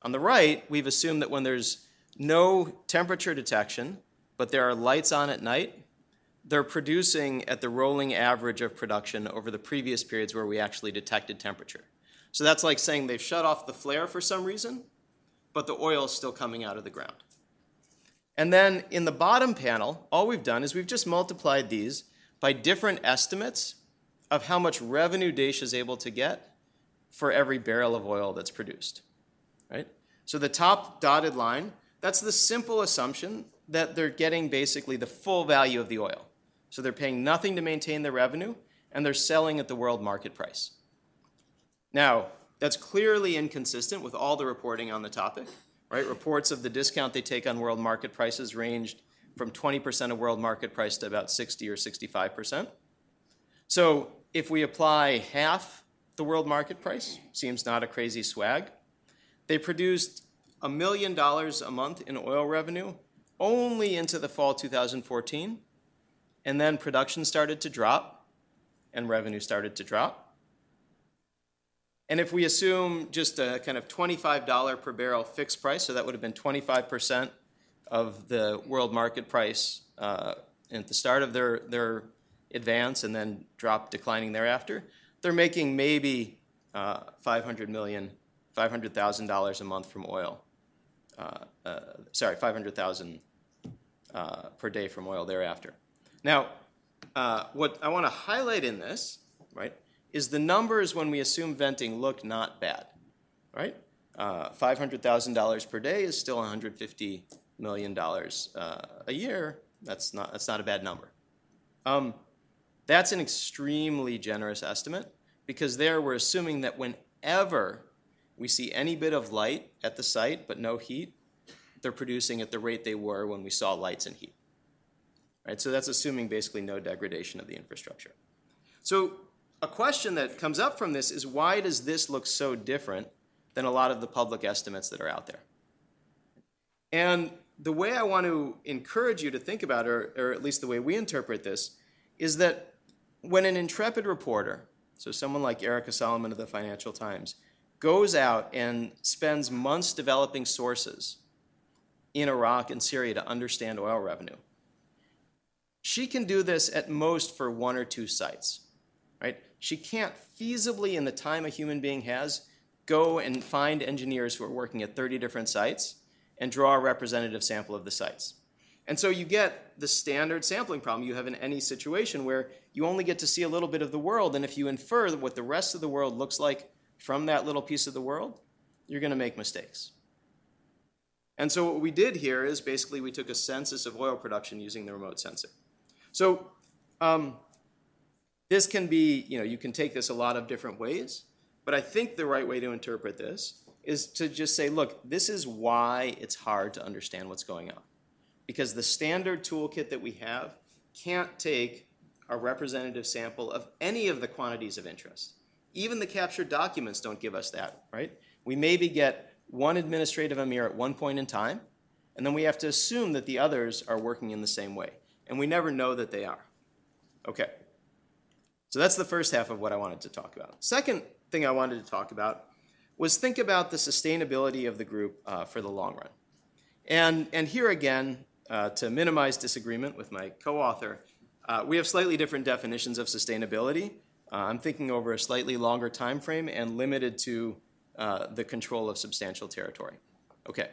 On the right, we've assumed that when there's no temperature detection, but there are lights on at night, they're producing at the rolling average of production over the previous periods where we actually detected temperature. So that's like saying they've shut off the flare for some reason, but the oil is still coming out of the ground. And then in the bottom panel, all we've done is we've just multiplied these by different estimates of how much revenue Daesh is able to get for every barrel of oil that's produced. Right? So the top dotted line, that's the simple assumption that they're getting basically the full value of the oil. So they're paying nothing to maintain their revenue, and they're selling at the world market price. Now, that's clearly inconsistent with all the reporting on the topic right? Reports of the discount they take on world market prices ranged from 20% of world market price to about 60 or 65%. So if we apply half the world market price, seems not a crazy swag, they produced a million dollars a month in oil revenue only into the fall 2014, and then production started to drop and revenue started to drop. And if we assume just a kind of $25 per barrel fixed price, so that would have been 25% of the world market price uh, at the start of their, their advance and then drop declining thereafter, they're making maybe uh, 500 million, $500,000 a month from oil. Uh, uh sorry, 500,000 uh, per day from oil thereafter. Now, uh, what I want to highlight in this, right, is the numbers when we assume venting look not bad, right? Uh, $500,000 per day is still $150 million uh, a year. That's not, that's not a bad number. Um, that's an extremely generous estimate because there we're assuming that whenever we see any bit of light at the site but no heat, they're producing at the rate they were when we saw lights and heat. Right? So that's assuming basically no degradation of the infrastructure. So a question that comes up from this is why does this look so different than a lot of the public estimates that are out there? And the way I want to encourage you to think about or, or at least the way we interpret this, is that when an intrepid reporter, so someone like Erika Solomon of the Financial Times, goes out and spends months developing sources in Iraq and Syria to understand oil revenue, she can do this at most for one or two sites, right? She can't feasibly, in the time a human being has, go and find engineers who are working at 30 different sites and draw a representative sample of the sites. And so you get the standard sampling problem you have in any situation where you only get to see a little bit of the world, and if you infer what the rest of the world looks like from that little piece of the world, you're going to make mistakes. And so what we did here is basically we took a census of oil production using the remote sensing. So um, this can be, you know, you can take this a lot of different ways, but I think the right way to interpret this is to just say, look, this is why it's hard to understand what's going on. Because the standard toolkit that we have can't take a representative sample of any of the quantities of interest. Even the captured documents don't give us that, right? We maybe get one administrative emir at one point in time, and then we have to assume that the others are working in the same way. And we never know that they are. Okay. So that's the first half of what I wanted to talk about. Second thing I wanted to talk about was think about the sustainability of the group uh, for the long run. And, and here again, uh, to minimize disagreement with my co-author, uh, we have slightly different definitions of sustainability. Uh, I'm thinking over a slightly longer time frame and limited to uh, the control of substantial territory. Okay.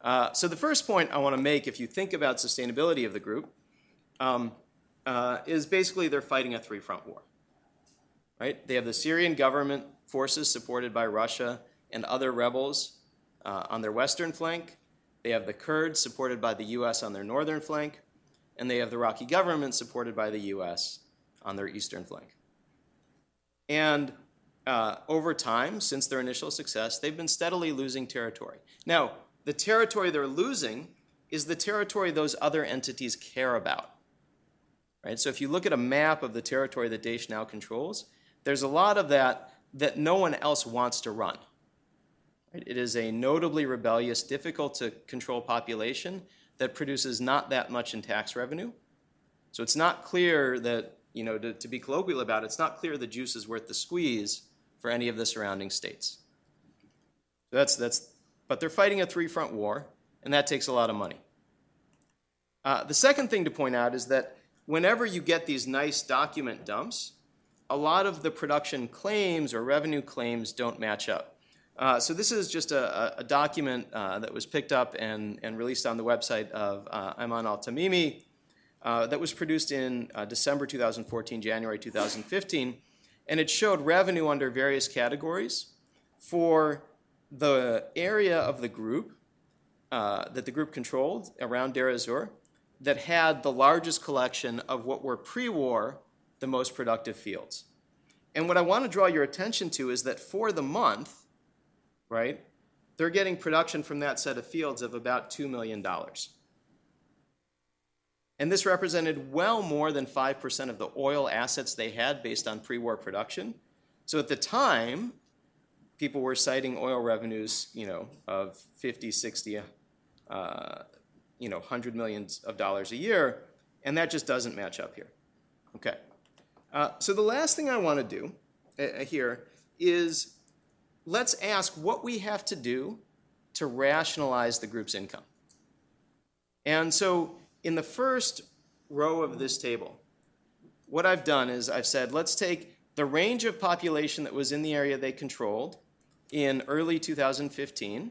Uh, so the first point I want to make, if you think about sustainability of the group, um, is basically they're fighting a three-front war. Right? They have the Syrian government forces supported by Russia and other rebels uh, on their western flank. They have the Kurds supported by the U.S. on their northern flank. And they have the Iraqi government supported by the U.S. on their eastern flank. And uh, over time, since their initial success, they've been steadily losing territory. Now, the territory they're losing is the territory those other entities care about. Right? So if you look at a map of the territory that Daesh now controls, there's a lot of that that no one else wants to run. It is a notably rebellious, difficult to control population that produces not that much in tax revenue. So it's not clear that, you know, to, to be colloquial about it, it's not clear the juice is worth the squeeze for any of the surrounding states. So that's, that's, but they're fighting a three front war, and that takes a lot of money. Uh, the second thing to point out is that whenever you get these nice document dumps, a lot of the production claims or revenue claims don't match up. Uh, so this is just a, a document uh, that was picked up and, and released on the website of uh, Aymenn al-Tamimi uh, that was produced in uh, December 2014, January 2015, and it showed revenue under various categories for the area of the group that the group controlled around Deir ez-Zor that had the largest collection of what were pre-war the most productive fields. And what I want to draw your attention to is that for the month, right, they're getting production from that set of fields of about $2 million. And this represented well more than 5% of the oil assets they had based on pre war production. So at the time, people were citing oil revenues, you know, of 50, 60, uh, you know, 100 millions of dollars a year, and that just doesn't match up here. Okay. Uh, so the last thing I want to do uh, here is let's ask what we have to do to rationalize the group's income. And so in the first row of this table, what I've done is I've said let's take the range of population that was in the area they controlled in early 2015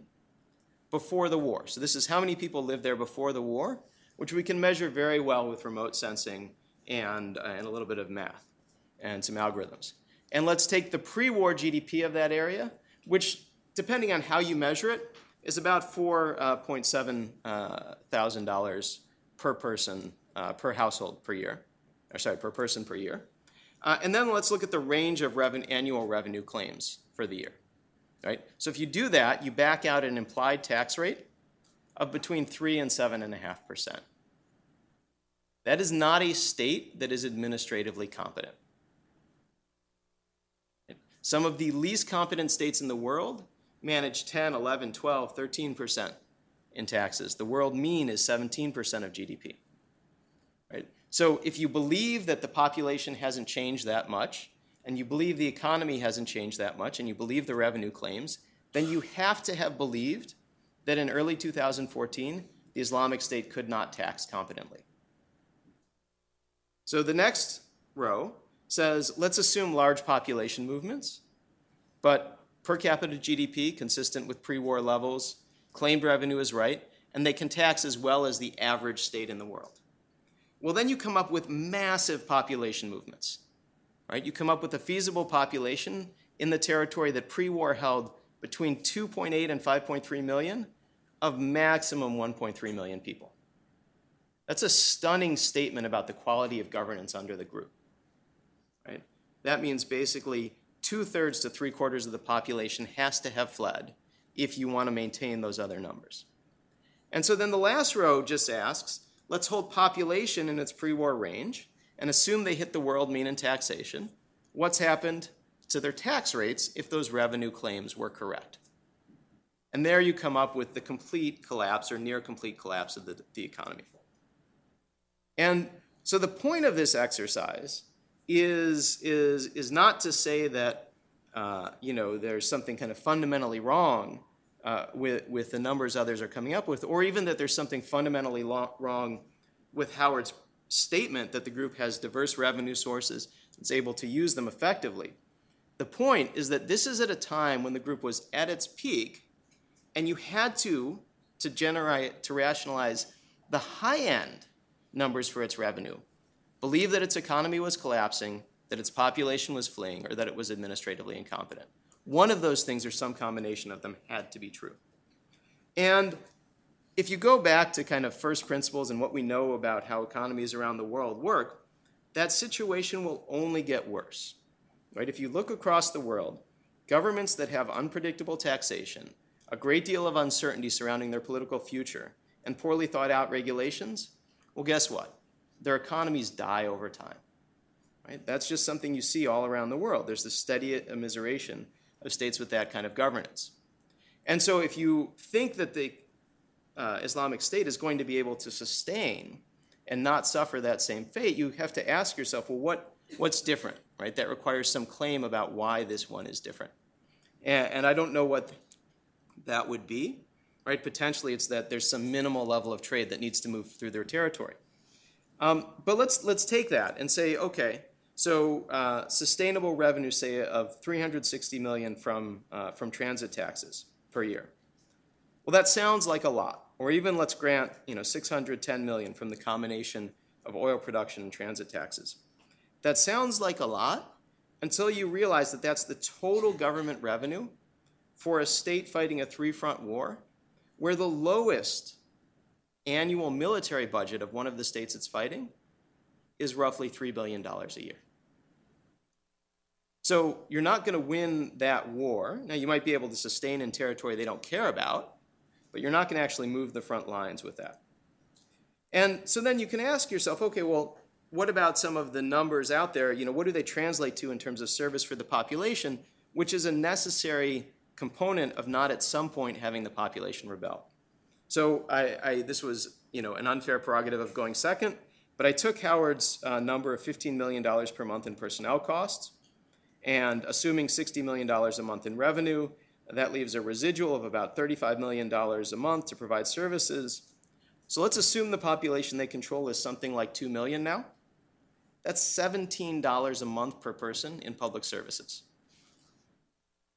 before the war. So this is how many people lived there before the war, which we can measure very well with remote sensing and, uh, and a little bit of math and some algorithms. And let's take the pre-war GDP of that area, which, depending on how you measure it, is about $4.7 uh, dollars per person, uh, per household per year. or sorry, per person per year. Uh, and then let's look at the range of annual revenue claims for the year. Right? So if you do that, you back out an implied tax rate of between 3 and 7.5%. That is not a state that is administratively competent. Some of the least competent states in the world manage 10, 11, 12, 13% in taxes. The world mean is 17% of GDP. Right? So if you believe that the population hasn't changed that much, and you believe the economy hasn't changed that much, and you believe the revenue claims, then you have to have believed that in early 2014, the Islamic State could not tax competently. So the next row says let's assume large population movements, but per capita GDP consistent with pre war levels, claimed revenue is right, and they can tax as well as the average state in the world. Well, then you come up with massive population movements. Right? You come up with a feasible population in the territory that pre war held between 2.8 and 5.3 million of maximum 1.3 million people. That's a stunning statement about the quality of governance under the group. That means basically two thirds to three quarters of the population has to have fled if you want to maintain those other numbers. And so then the last row just asks let's hold population in its pre war range and assume they hit the world mean in taxation. What's happened to their tax rates if those revenue claims were correct? And there you come up with the complete collapse or near complete collapse of the, the economy. And so the point of this exercise is, is, is not to say that uh, you know, there's something kind of fundamentally wrong uh, with, with the numbers others are coming up with, or even that there's something fundamentally lo- wrong with Howard's statement that the group has diverse revenue sources, and is able to use them effectively. The point is that this is at a time when the group was at its peak, and you had to, to generate, to rationalize the high end numbers for its revenue, believe that its economy was collapsing, that its population was fleeing, or that it was administratively incompetent. One of those things, or some combination of them, had to be true. And if you go back to kind of first principles and what we know about how economies around the world work, that situation will only get worse. Right? If you look across the world, governments that have unpredictable taxation, a great deal of uncertainty surrounding their political future, and poorly thought out regulations, well, guess what? Their economies die over time. Right? That's just something you see all around the world. There's the steady immiseration of states with that kind of governance. And so if you think that the uh, Islamic State is going to be able to sustain and not suffer that same fate, you have to ask yourself, well, what, what's different, right? That requires some claim about why this one is different. And, and I don't know what that would be, right? Potentially it's that there's some minimal level of trade that needs to move through their territory. Um, but let's, let's take that and say, okay, so uh, sustainable revenue, say, of 360 million from, uh, from transit taxes per year. Well, that sounds like a lot. Or even let's grant, you know, 610 million from the combination of oil production and transit taxes. That sounds like a lot until you realize that that's the total government revenue for a state fighting a three-front war, where the lowest annual military budget of one of the states it's fighting is roughly $3 billion a year. So you're not going to win that war. Now, you might be able to sustain in territory they don't care about, but you're not going to actually move the front lines with that. And so then you can ask yourself, okay, well, what about some of the numbers out there? You know, what do they translate to in terms of service for the population, which is a necessary component of not at some point having the population rebel. So I, I this was, you know, an unfair prerogative of going second, but I took Howard's uh, number of $15 million per month in personnel costs, and assuming $60 million a month in revenue, that leaves a residual of about $35 million a month to provide services. So let's assume the population they control is something like 2 million now. That's $17 a month per person in public services.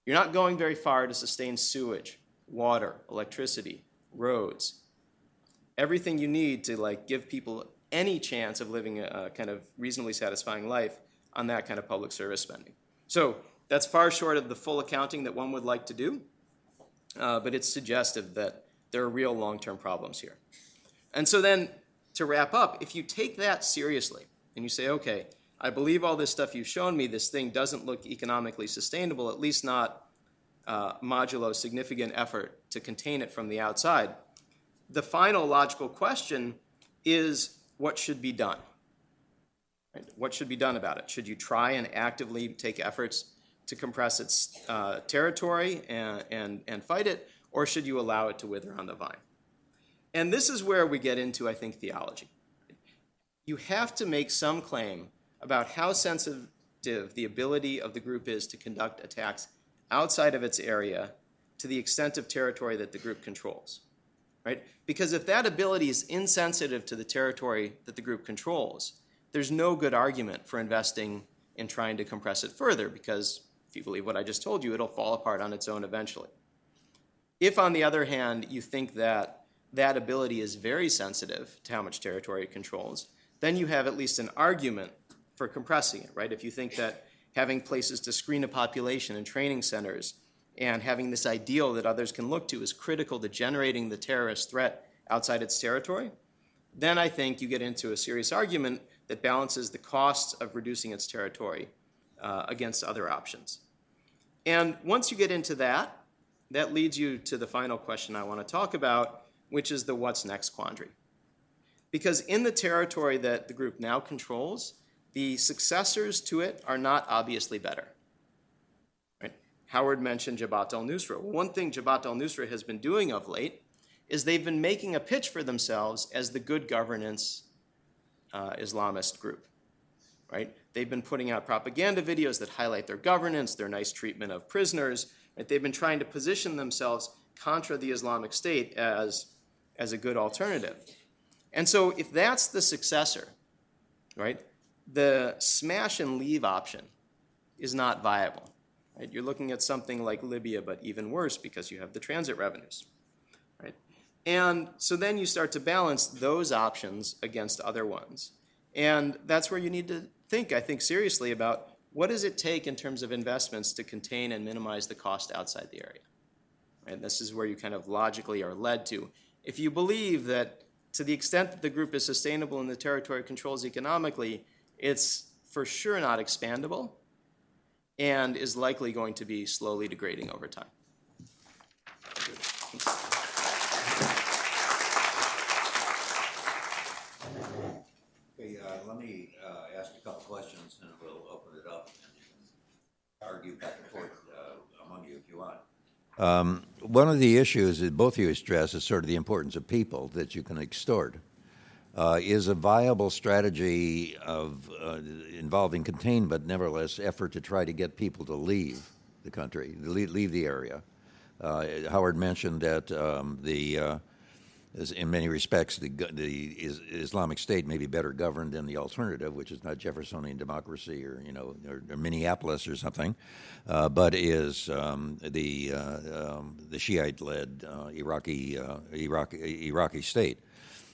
You're not going very far to sustain sewage, water, electricity, roads, everything you need to like give people any chance of living a, a kind of reasonably satisfying life on that kind of public service spending. So that's far short of the full accounting that one would like to do, uh, but it's suggestive that there are real long term problems here. And so then, to wrap up, if you take that seriously, and you say, okay, I believe all this stuff you've shown me, this thing doesn't look economically sustainable, at least not uh, modulo significant effort to contain it from the outside. The final logical question is what should be done? Right? What should be done about it? Should you try and actively take efforts to compress its uh, territory and, and, and fight it, or should you allow it to wither on the vine? And this is where we get into, I think, theology. You have to make some claim about how sensitive the ability of the group is to conduct attacks outside of its area to the extent of territory that the group controls. Right? Because if that ability is insensitive to the territory that the group controls, there's no good argument for investing in trying to compress it further because if you believe what I just told you, it'll fall apart on its own eventually. If, on the other hand, you think that that ability is very sensitive to how much territory it controls, then you have at least an argument for compressing it, right? If you think that having places to screen a population and training centers and having this ideal that others can look to is critical to generating the terrorist threat outside its territory, then I think you get into a serious argument that balances the costs of reducing its territory uh, against other options. And once you get into that, that leads you to the final question I want to talk about, which is the what's next quandary. Because in the territory that the group now controls, the successors to it are not obviously better. Right? Howard mentioned Jabhat al Nusra. One thing Jabhat al Nusra has been doing of late is they've been making a pitch for themselves as the good governance uh, Islamist group. Right? They've been putting out propaganda videos that highlight their governance, their nice treatment of prisoners. Right? They've been trying to position themselves contra the Islamic State as, as a good alternative. And so, if that's the successor, right, the smash and leave option is not viable. Right? You're looking at something like Libya, but even worse because you have the transit revenues. Right? And so then you start to balance those options against other ones. And that's where you need to think, I think, seriously about what does it take in terms of investments to contain and minimize the cost outside the area. And this is where you kind of logically are led to. If you believe that to the extent that the group is sustainable and the territory controls economically, it's for sure not expandable and is likely going to be slowly degrading over time. Okay, uh, let me uh, ask a couple questions and we'll open it up and argue back and forth uh, among you if you want. Um, one of the issues that both of you stress is sort of the importance of people that you can extort uh, is a viable strategy of uh, involving contained but nevertheless effort to try to get people to leave the country, leave, leave the area. Uh, Howard mentioned that um, the uh, in many respects, the, the Islamic State may be better governed than the alternative, which is not Jeffersonian democracy or you know or, or Minneapolis or something, uh, but is um, the uh, um, the Shiite-led uh, Iraqi Iraqi Iraqi state.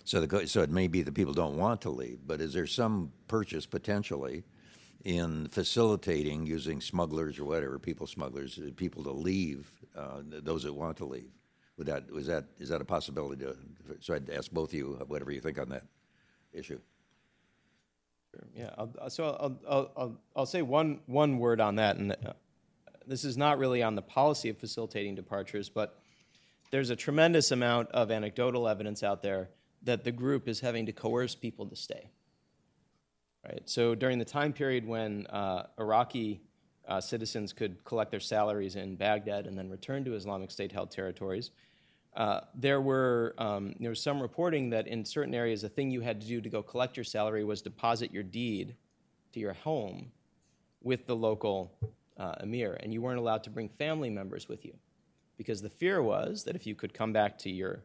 So, the, so it may be that people don't want to leave, but is there some purchase potentially in facilitating using smugglers or whatever, people smugglers, uh, people to leave, uh, those that want to leave? Would that, was that, is that a possibility? To, so I'd ask both of you whatever you think on that issue. Yeah, I'll, so I'll, I'll, I'll, I'll say one, one word on that, and uh, this is not really on the policy of facilitating departures, but there's a tremendous amount of anecdotal evidence out there that the group is having to coerce people to stay. Right? So during the time period when uh, Iraqi uh, citizens could collect their salaries in Baghdad and then return to Islamic State held territories, uh, there, were, um, there was some reporting that in certain areas, the thing you had to do to go collect your salary was deposit your deed to your home with the local uh, emir, and you weren't allowed to bring family members with you. Because the fear was that if you could come back to your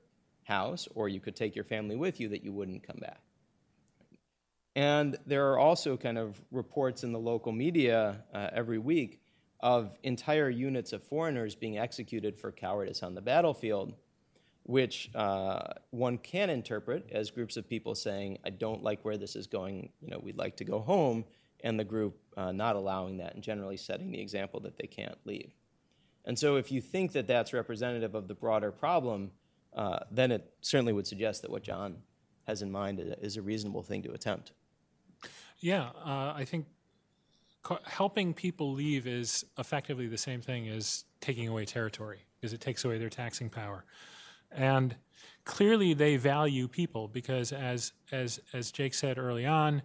house, or you could take your family with you that you wouldn't come back. And there are also kind of reports in the local media uh, every week of entire units of foreigners being executed for cowardice on the battlefield, which uh, one can interpret as groups of people saying, I don't like where this is going, you know, we'd like to go home, and the group uh, not allowing that and generally setting the example that they can't leave. And so if you think that that's representative of the broader problem, uh, then it certainly would suggest that what John has in mind is a reasonable thing to attempt. Yeah, uh, I think helping people leave is effectively the same thing as taking away territory because it takes away their taxing power. And clearly they value people because as, as, as Jake said early on,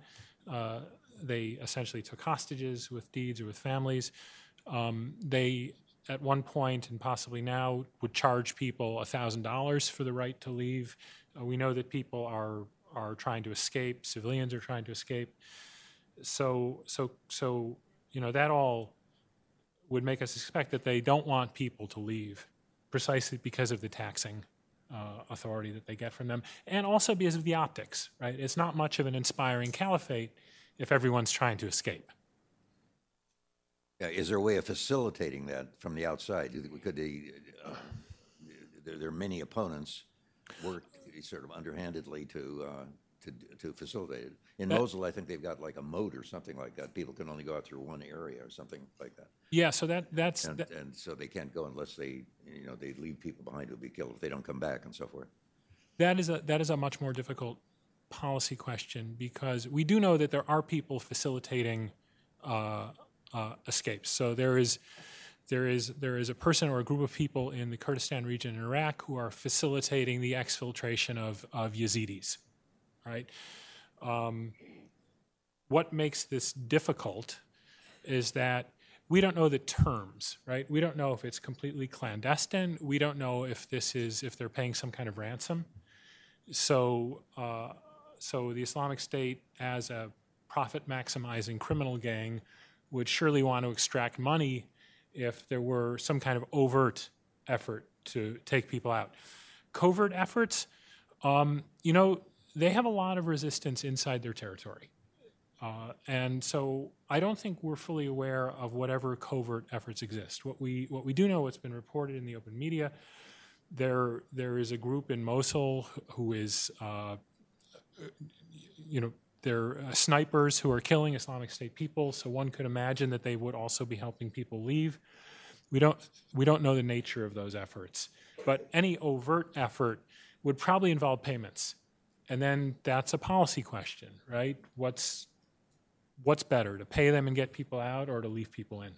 uh, they essentially took hostages with deeds or with families. Um, they, at one point and possibly now, would charge people $1,000 for the right to leave. Uh, we know that people are, are trying to escape, civilians are trying to escape. So, so, so, you know, that all would make us expect that they don't want people to leave precisely because of the taxing uh, authority that they get from them, and also because of the optics, right? It's not much of an inspiring caliphate if everyone's trying to escape. Yeah, is there a way of facilitating that from the outside? Could they, uh, there, there are many opponents work sort of underhandedly to, uh, to, to facilitate it. In Mosul, I think they've got like a moat or something like that. People can only go out through one area or something like that. Yeah, so that that's And, that, and so they can't go unless they, you know, they leave people behind who'll be killed if they don't come back and so forth. that is a that is a much more difficult policy question because we do know that there are people facilitating uh, uh, escapes. So there is there is there is a person or a group of people in the Kurdistan region in Iraq who are facilitating the exfiltration of of Yazidis, right? Um, what makes this difficult is that we don't know the terms, right? We don't know if it's completely clandestine. We don't know if this is if they're paying some kind of ransom. So, uh, so the Islamic State, as a profit maximizing criminal gang, would surely want to extract money if there were some kind of overt effort to take people out. Covert efforts, um, you know, they have a lot of resistance inside their territory. Uh, and so I don't think we're fully aware of whatever covert efforts exist. What we, what we do know, what's been reported in the open media, there, there is a group in Mosul who is, uh, you know, they're uh, snipers who are killing Islamic State people. So one could imagine that they would also be helping people leave. We don't, we don't know the nature of those efforts, but any overt effort would probably involve payments. And then that's a policy question, right? What's, what's better, to pay them and get people out or to leave people in?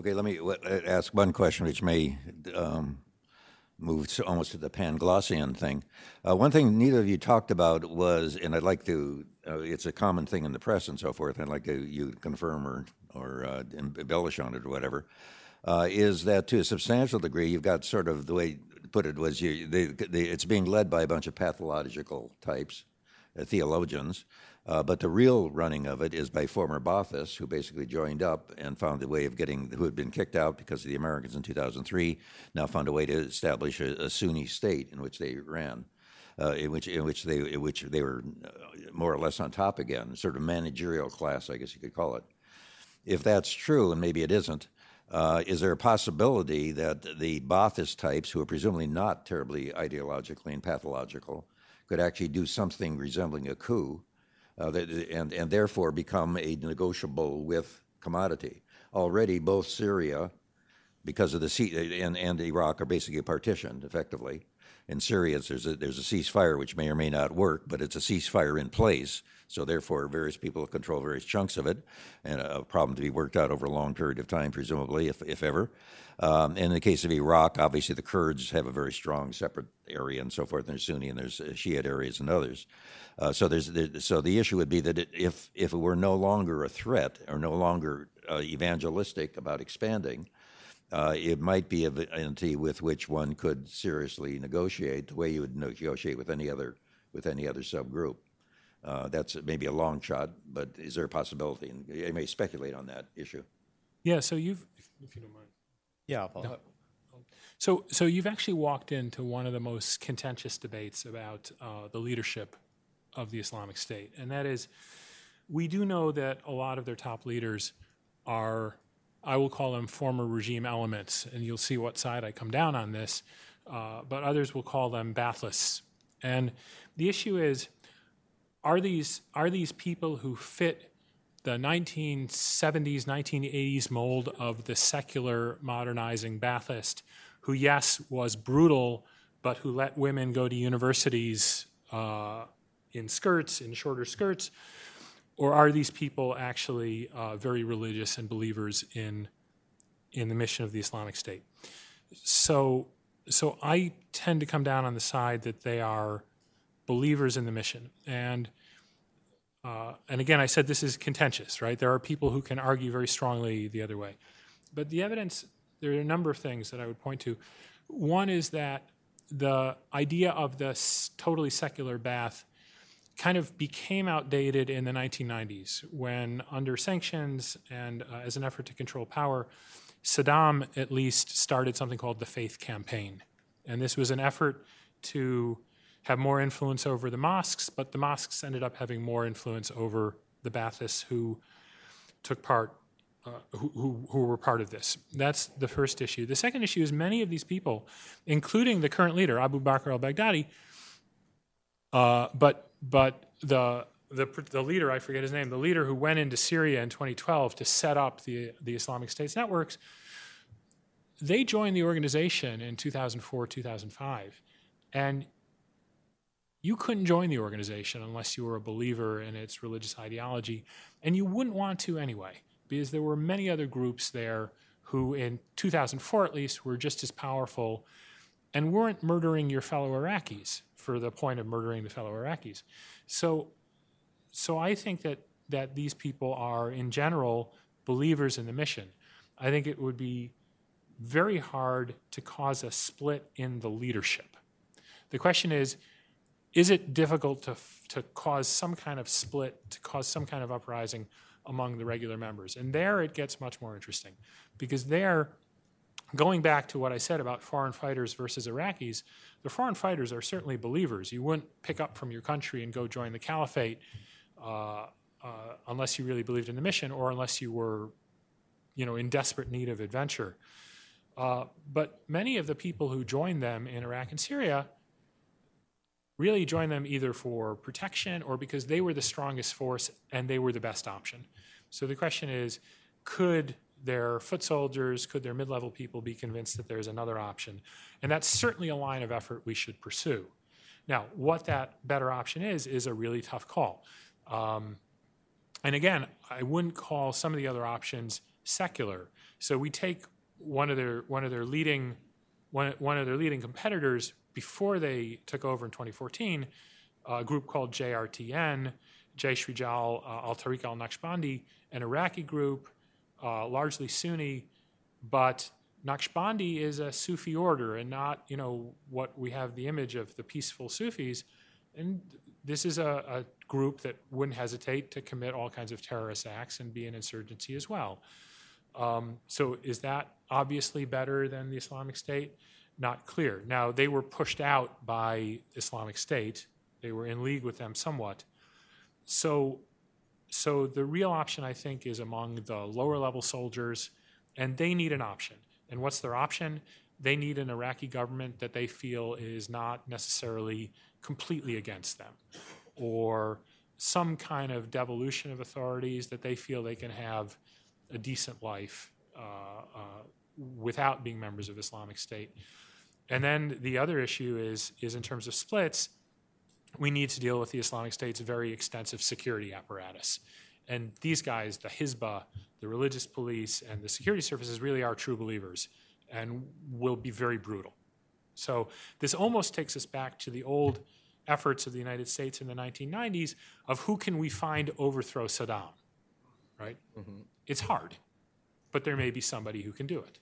Okay, let me ask one question which may um, move to almost to the Panglossian thing. Uh, One thing neither of you talked about was, and I'd like to, uh, it's a common thing in the press and so forth, I'd like to- you confirm or, or uh, embellish on it or whatever, uh, is that to a substantial degree, you've got sort of, the way put it was, you, they, they, it's being led by a bunch of pathological types, uh, theologians, uh, but the real running of it is by former Baathists who basically joined up and found a way of getting, who had been kicked out because of the Americans in 2003, now found a way to establish a, a Sunni state in which they ran. Uh, in which in which they in which they were uh, more or less on top again, sort of managerial class, I guess you could call it. If that's true, and maybe it isn't, uh, is there a possibility that the Baathist types, who are presumably not terribly ideologically and pathological, could actually do something resembling a coup, uh, that, and and therefore become a negotiable with commodity? Already, both Syria, because of the sea, and and Iraq are basically partitioned effectively. In Syria, there's a, there's a ceasefire which may or may not work, but it's a ceasefire in place. So therefore, various people control various chunks of it, and a problem to be worked out over a long period of time, presumably, if, if ever. Um, in the case of Iraq, obviously the Kurds have a very strong separate area and so forth. And there's Sunni and there's uh, Shiite areas and others. Uh, so there's there, so the issue would be that it, if if it were no longer a threat or no longer uh, evangelistic about expanding, uh, it might be an entity with which one could seriously negotiate the way you would negotiate with any other with any other subgroup. Uh, that's maybe a long shot, but is there a possibility? And you may speculate on that issue. Yeah, so you've, if, if you don't mind. Yeah, I'll follow up. So, so you've actually walked into one of the most contentious debates about uh, the leadership of the Islamic State, and that is, we do know that a lot of their top leaders are, I will call them former regime elements, and you'll see what side I come down on this. Uh, but others will call them Baathists, and the issue is, are these are these people who fit the 1970s, 1980s mold of the secular modernizing Baathist, who, yes, was brutal, but who let women go to universities, uh, in skirts, in shorter skirts, or are these people actually uh, very religious and believers in in the mission of the Islamic State? So, so I tend to come down on the side that they are believers in the mission, and uh, and again, I said this is contentious, right? There are people who can argue very strongly the other way, but the evidence there are a number of things that I would point to. One is that the idea of this totally secular Baath kind of became outdated in the 1990s when, under sanctions and uh, as an effort to control power, Saddam at least started something called the Faith Campaign. And this was an effort to have more influence over the mosques, but the mosques ended up having more influence over the Baathists who took part, uh, who, who, who were part of this. That's the first issue. The second issue is many of these people, including the current leader, Abu Bakr al Baghdadi, uh, but but the, the the leader, I forget his name, the leader who went into Syria in 2012 to set up the the Islamic State's networks, they joined the organization in 2004 2005, and you couldn't join the organization unless you were a believer in its religious ideology, and you wouldn't want to anyway, because there were many other groups there who, in 2004 at least, were just as powerful and weren't murdering your fellow Iraqis for the point of murdering the fellow Iraqis. So, so I think that that these people are, in general, believers in the mission. I think it would be very hard to cause a split in the leadership. The question is, is it difficult to, to cause some kind of split, to cause some kind of uprising among the regular members? And there it gets much more interesting because there going back to what I said about foreign fighters versus Iraqis, the foreign fighters are certainly believers. You wouldn't pick up from your country and go join the caliphate uh, uh, unless you really believed in the mission or unless you were, you know, in desperate need of adventure. Uh, but many of the people who joined them in Iraq and Syria really joined them either for protection or because they were the strongest force and they were the best option. So the question is, could their foot soldiers, could their mid level people be convinced that there's another option? And that's certainly a line of effort we should pursue. Now, what that better option is, is a really tough call. Um, and again, I wouldn't call some of the other options secular. So we take one of their one of their leading one, one of their leading competitors before they took over in 2014, a group called JRTN, Jaish Rijal uh, al Tariq al Naqshbandi, an Iraqi group uh, largely Sunni, but Naqshbandi is a Sufi order and not, you know, what we have the image of the peaceful Sufis. And this is a, a group that wouldn't hesitate to commit all kinds of terrorist acts and be an insurgency as well. Um, so is that obviously better than the Islamic State? Not clear. Now, they were pushed out by Islamic State. They were in league with them somewhat. So so the real option, I think, is among the lower level soldiers, and they need an option. And what's their option? They need an Iraqi government that they feel is not necessarily completely against them, or some kind of devolution of authorities that they feel they can have a decent life uh, uh, without being members of Islamic State. And then the other issue is, is in terms of splits, we need to deal with the Islamic State's very extensive security apparatus. And these guys, the Hisbah, the religious police, and the security services really are true believers and will be very brutal. So this almost takes us back to the old efforts of the United States in the 1990s of who can we find overthrow Saddam, right? Mm-hmm. It's hard, but there may be somebody who can do it.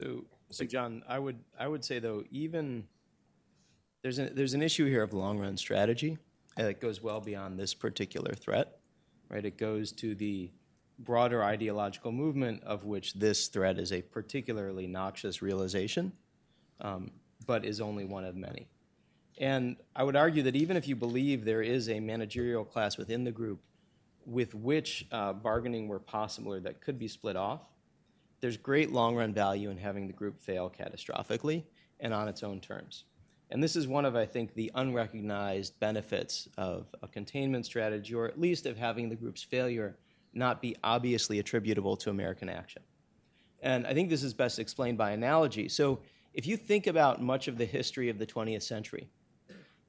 So, so John, I would I would say though, even there's an, there's an issue here of long run strategy that goes well beyond this particular threat, right? It goes to the broader ideological movement of which this threat is a particularly noxious realization, um, but is only one of many. And I would argue that even if you believe there is a managerial class within the group with which uh, bargaining were possible or that could be split off, there's great long run value in having the group fail catastrophically and on its own terms. And this is one of, I think, the unrecognized benefits of a containment strategy, or at least of having the group's failure not be obviously attributable to American action. And I think this is best explained by analogy. So if you think about much of the history of the 20th century,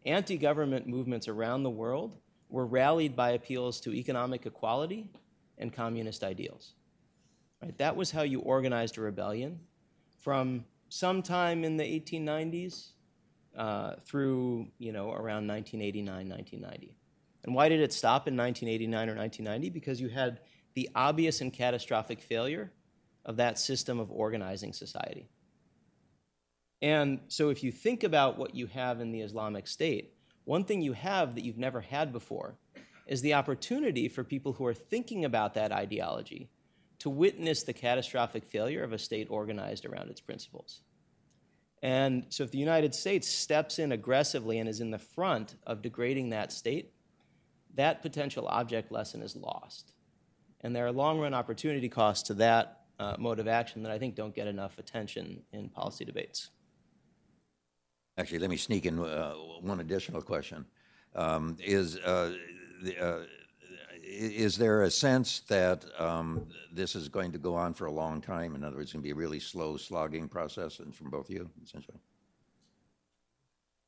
anti government movements around the world were rallied by appeals to economic equality and communist ideals. Right? That was how you organized a rebellion from sometime in the 1890s uh, through you know around 1989, 1990. And why did it stop in 1989 or 1990? Because you had the obvious and catastrophic failure of that system of organizing society. And so, if you think about what you have in the Islamic State, one thing you have that you've never had before is the opportunity for people who are thinking about that ideology to witness the catastrophic failure of a state organized around its principles. And so, if the United States steps in aggressively and is in the front of degrading that state, that potential object lesson is lost. And there are long run opportunity costs to that uh, mode of action that I think don't get enough attention in policy debates. Actually, let me sneak in uh, one additional question. Um, is, uh, the, uh, is there a sense that um, this is going to go on for a long time? In other words, it's going to be a really slow slogging process and from both of you, essentially?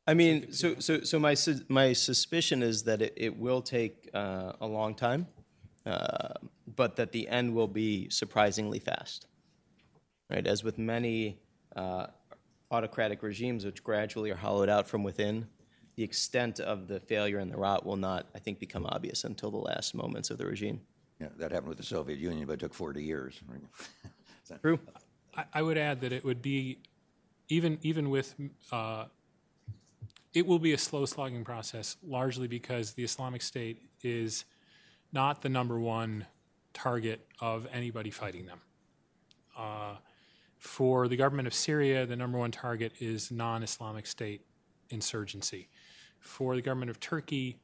I mean, so, so, so my, su- my suspicion is that it, it will take uh, a long time, uh, but that the end will be surprisingly fast. Right? As with many uh, autocratic regimes, which gradually are hollowed out from within, the extent of the failure and the rot will not, I think, become obvious until the last moments of the regime. Yeah, that happened with the Soviet Union, but it took 40 years. Is that- True. I, I would add that it would be, even even with, uh, it will be a slow slogging process, largely because the Islamic State is not the number one target of anybody fighting them. Uh, for the government of Syria, the number one target is non-Islamic State insurgency. For the government of Turkey,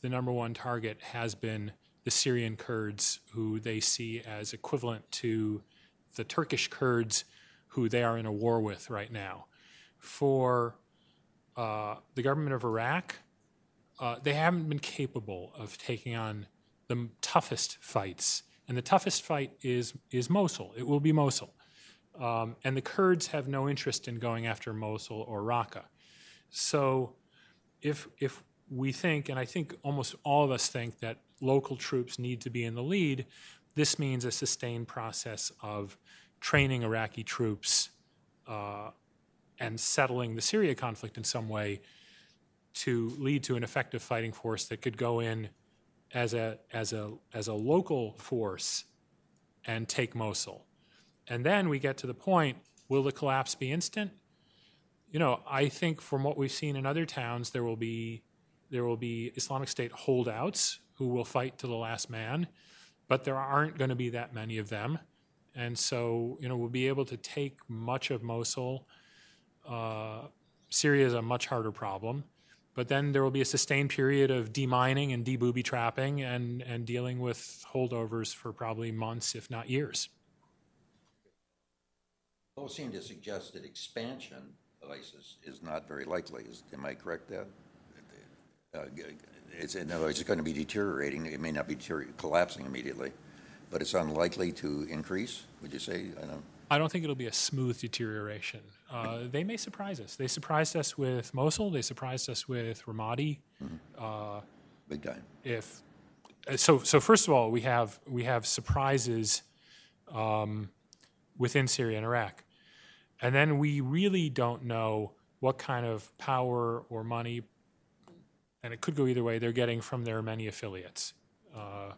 the number one target has been the Syrian Kurds, who they see as equivalent to the Turkish Kurds, who they are in a war with right now. For uh, the government of Iraq, uh, they haven't been capable of taking on the toughest fights. And the toughest fight is, is Mosul. It will be Mosul. Um, and the Kurds have no interest in going after Mosul or Raqqa. So if, if we think, and I think almost all of us think, that local troops need to be in the lead, this means a sustained process of training Iraqi troops uh, and settling the Syria conflict in some way to lead to an effective fighting force that could go in as a, as a, as a local force and take Mosul. And then we get to the point will the collapse be instant? You know, I think from what we've seen in other towns, there will be there will be Islamic State holdouts who will fight to the last man, but there aren't going to be that many of them, and so you know we'll be able to take much of Mosul. Uh, Syria is a much harder problem, but then there will be a sustained period of demining and debooby trapping and and dealing with holdovers for probably months, if not years. Both seem to suggest that expansion of ISIS is not very likely. Is, am I correct there? Uh, it's, in other words, it's going to be deteriorating. It may not be collapsing immediately, but it's unlikely to increase, would you say? I don't, I don't think it'll be a smooth deterioration. Uh, they may surprise us. They surprised us with Mosul. They surprised us with Ramadi. Uh, Big time. if so, so first of all, we have we have surprises um, within Syria and Iraq. And then we really don't know what kind of power or money, and it could go either way, they're getting from their many affiliates. Uh,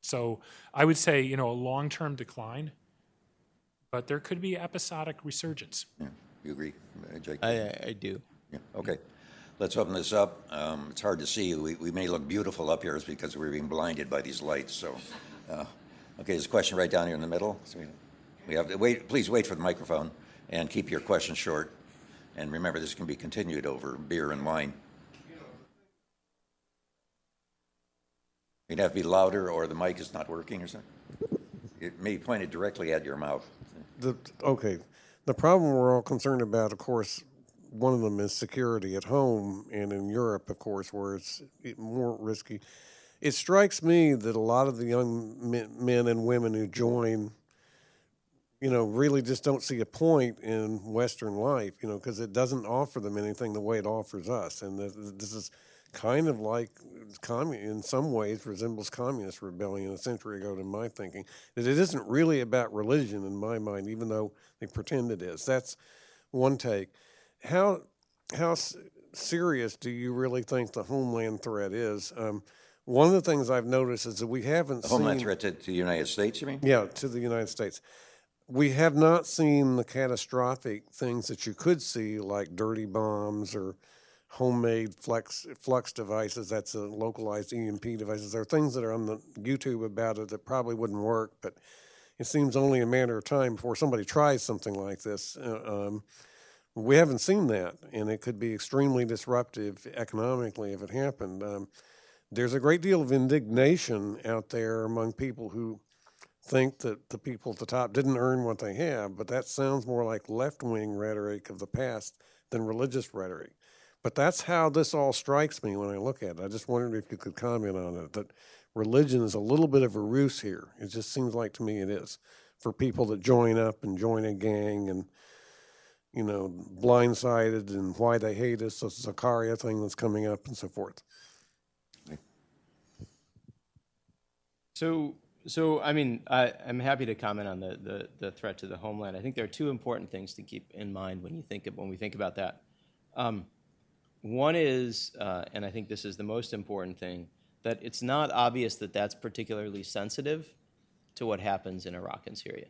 so I would say, you know, a long term decline, but there could be episodic resurgence. Yeah, you agree, uh, Jake? I, I do. Yeah, okay. Let's open this up. Um, it's hard to see. We, we may look beautiful up here because we're being blinded by these lights. So, uh, okay, there's a question right down here in the middle. So we, have to wait. Please wait for the microphone and keep your questions short. And remember, this can be continued over beer and wine. You'd have to be louder, or the mic is not working, or something. It may be pointed directly at your mouth. The, okay, the problem we're all concerned about, of course, one of them is security at home and in Europe, of course, where it's more risky. It strikes me that a lot of the young men and women who join you know, really just don't see a point in Western life, you know, because it doesn't offer them anything the way it offers us. And this, this is kind of like commun- in some ways resembles communist rebellion a century ago, in my thinking. That it isn't really about religion in my mind, even though they pretend it is. That's one take. How how s- serious do you really think the homeland threat is? Um, one of the things I've noticed is that we haven't The seen Homeland threat to, to the United States, you mean? yeah, to the United States. We have not seen the catastrophic things that you could see, like dirty bombs or homemade flex flux devices. That's a localized EMP devices. There are things that are on the YouTube about it that probably wouldn't work, but it seems only a matter of time before somebody tries something like this. Uh, um, we haven't seen that, and it could be extremely disruptive economically if it happened. Um, there's a great deal of indignation out there among people who think that the people at the top didn't earn what they have, but that sounds more like left wing rhetoric of the past than religious rhetoric. But that's how this all strikes me when I look at it. I just wondered if you could comment on it that religion is a little bit of a ruse here. It just seems like to me it is for people that join up and join a gang and you know blindsided and why they hate us, the Zakaria thing that's coming up and so forth. So, so I mean, I, I'm happy to comment on the, the, threat to the homeland. I think there are two important things to keep in mind when you think of, when we think about that. Um, one is, uh, and I think this is the most important thing, that it's not obvious that that's particularly sensitive to what happens in Iraq and Syria.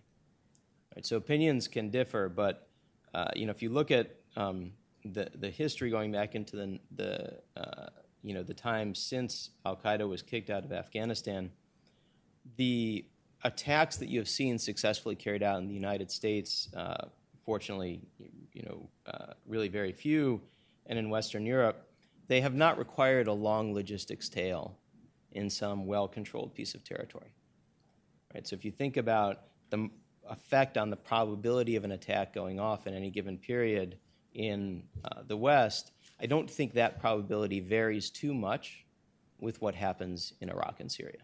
Right, so opinions can differ, but uh, you know, if you look at um, the the history going back into the the uh, you know the time since Al Qaeda was kicked out of Afghanistan, the attacks that you have seen successfully carried out in the United States, uh, fortunately, you know, uh, really very few, and in Western Europe, they have not required a long logistics tail in some well-controlled piece of territory. Right. So if you think about the effect on the probability of an attack going off in any given period in uh, the West, I don't think that probability varies too much with what happens in Iraq and Syria.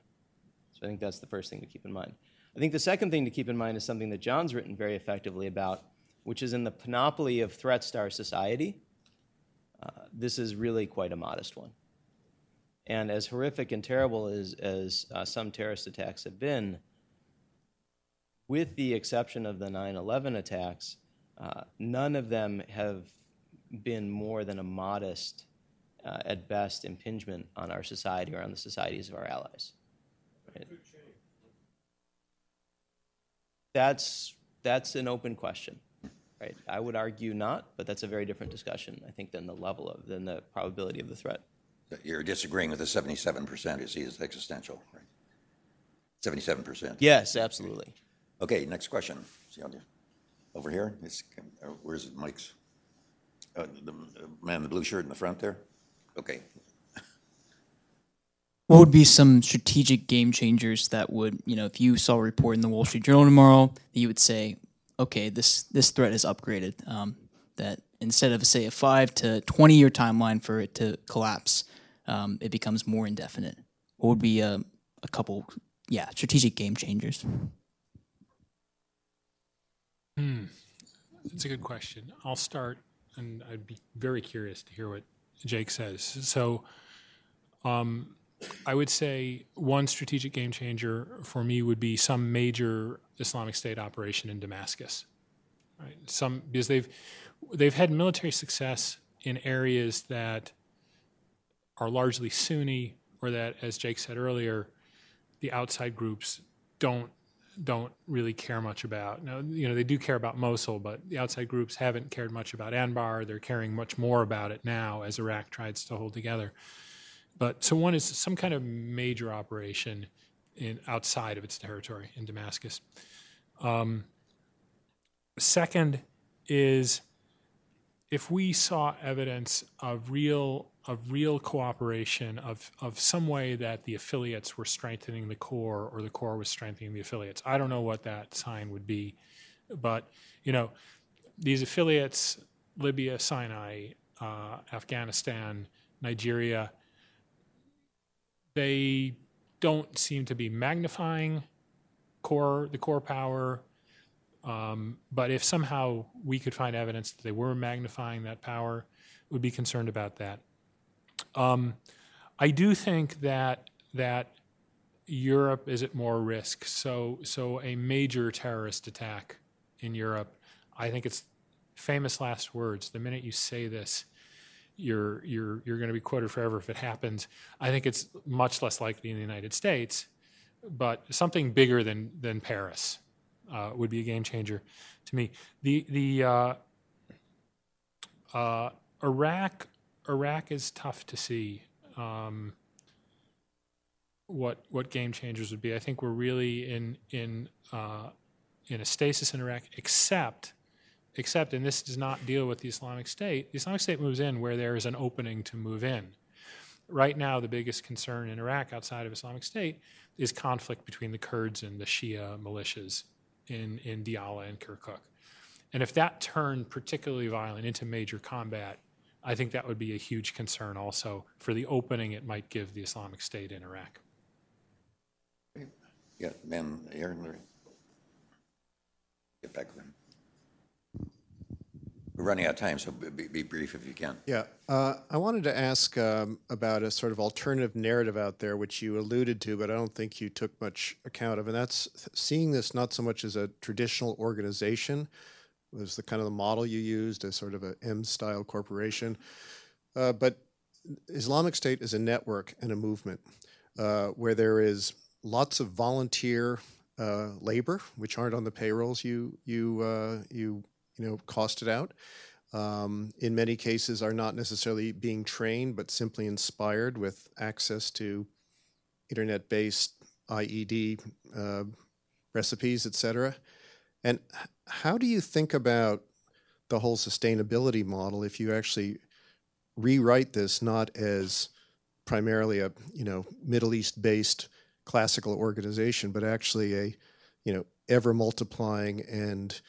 So I think that's the first thing to keep in mind. I think the second thing to keep in mind is something that John's written very effectively about, which is in the panoply of threats to our society, uh, this is really quite a modest one. And as horrific and terrible as, as uh, some terrorist attacks have been, with the exception of the 9 11 attacks, uh, none of them have been more than a modest, uh, at best, impingement on our society or on the societies of our allies. Right? That's, that's an open question. Right? I would argue not, but that's a very different discussion, I think, than the level of, than the probability of the threat. You're disagreeing with the 77% you see as existential, right? 77%. Yes, absolutely. Okay, next question. See, I'll do- Over here, It's- uh, where's Mike's? Uh, the man in the blue shirt in the front there? Okay, What would be some strategic game changers that would, you know, if you saw a report in the Wall Street Journal tomorrow, that you would say, okay, this this threat is upgraded. Um, that instead of say a five to twenty year timeline for it to collapse, um, it becomes more indefinite. What would be a, a couple, yeah, strategic game changers? That's a good question. I'll start, and I'd be very curious to hear what Jake says. So, um, I would say one strategic game changer for me would be some major Islamic State operation in Damascus. Right? Some because they've they've had military success in areas that are largely Sunni, or that, as Jake said earlier, the outside groups don't don't really care much about. Now, you know, they do care about Mosul, but the outside groups haven't cared much about Anbar. They're caring much more about it now as Iraq tries to hold together. But so one is some kind of major operation in outside of its territory in Damascus. Um, second is if we saw evidence of real of real cooperation of of some way that the affiliates were strengthening the core or the core was strengthening the affiliates. I don't know what that sign would be, but you know, these affiliates, Libya, Sinai, uh, Afghanistan, Nigeria, they don't seem to be magnifying core the core power Um, but if somehow we could find evidence that they were magnifying that power, would be concerned about that. Um, I do think that that Europe is at more risk. So so a major terrorist attack in Europe, I think it's famous last words. The minute you say this, you're you're you're going to be quoted forever if it happens. I think it's much less likely in the United States, but something bigger than than Paris uh, would be a game changer to me. The the uh, uh, Iraq Iraq is tough to see. Um, what what game changers would be? I think we're really in in uh, in a stasis in Iraq, except except, and this does not deal with the Islamic State. The Islamic State moves in where there is an opening to move in. Right now, the biggest concern in Iraq outside of Islamic State is conflict between the Kurds and the Shia militias in, in Diyala and Kirkuk. And if that turned particularly violent into major combat, I think that would be a huge concern also for the opening it might give the Islamic State in Iraq. Yeah, man, Aaron, Get back him. We're running out of time, so be, be brief if you can. Yeah, uh, I wanted to ask um, about a sort of alternative narrative out there, which you alluded to, but I don't think you took much account of, and that's seeing this not so much as a traditional organization, was the kind of the model you used as sort of a M-style corporation, uh, but Islamic State is a network and a movement uh, where there is lots of volunteer uh, labor, which aren't on the payrolls you you uh, you you know costed out. Um, in many cases, are not necessarily being trained, but simply inspired with access to internet-based IED uh, recipes, etc. And how do you think about the whole sustainability model if you actually rewrite this not as primarily a you know Middle East based classical organization, but actually a you know ever multiplying and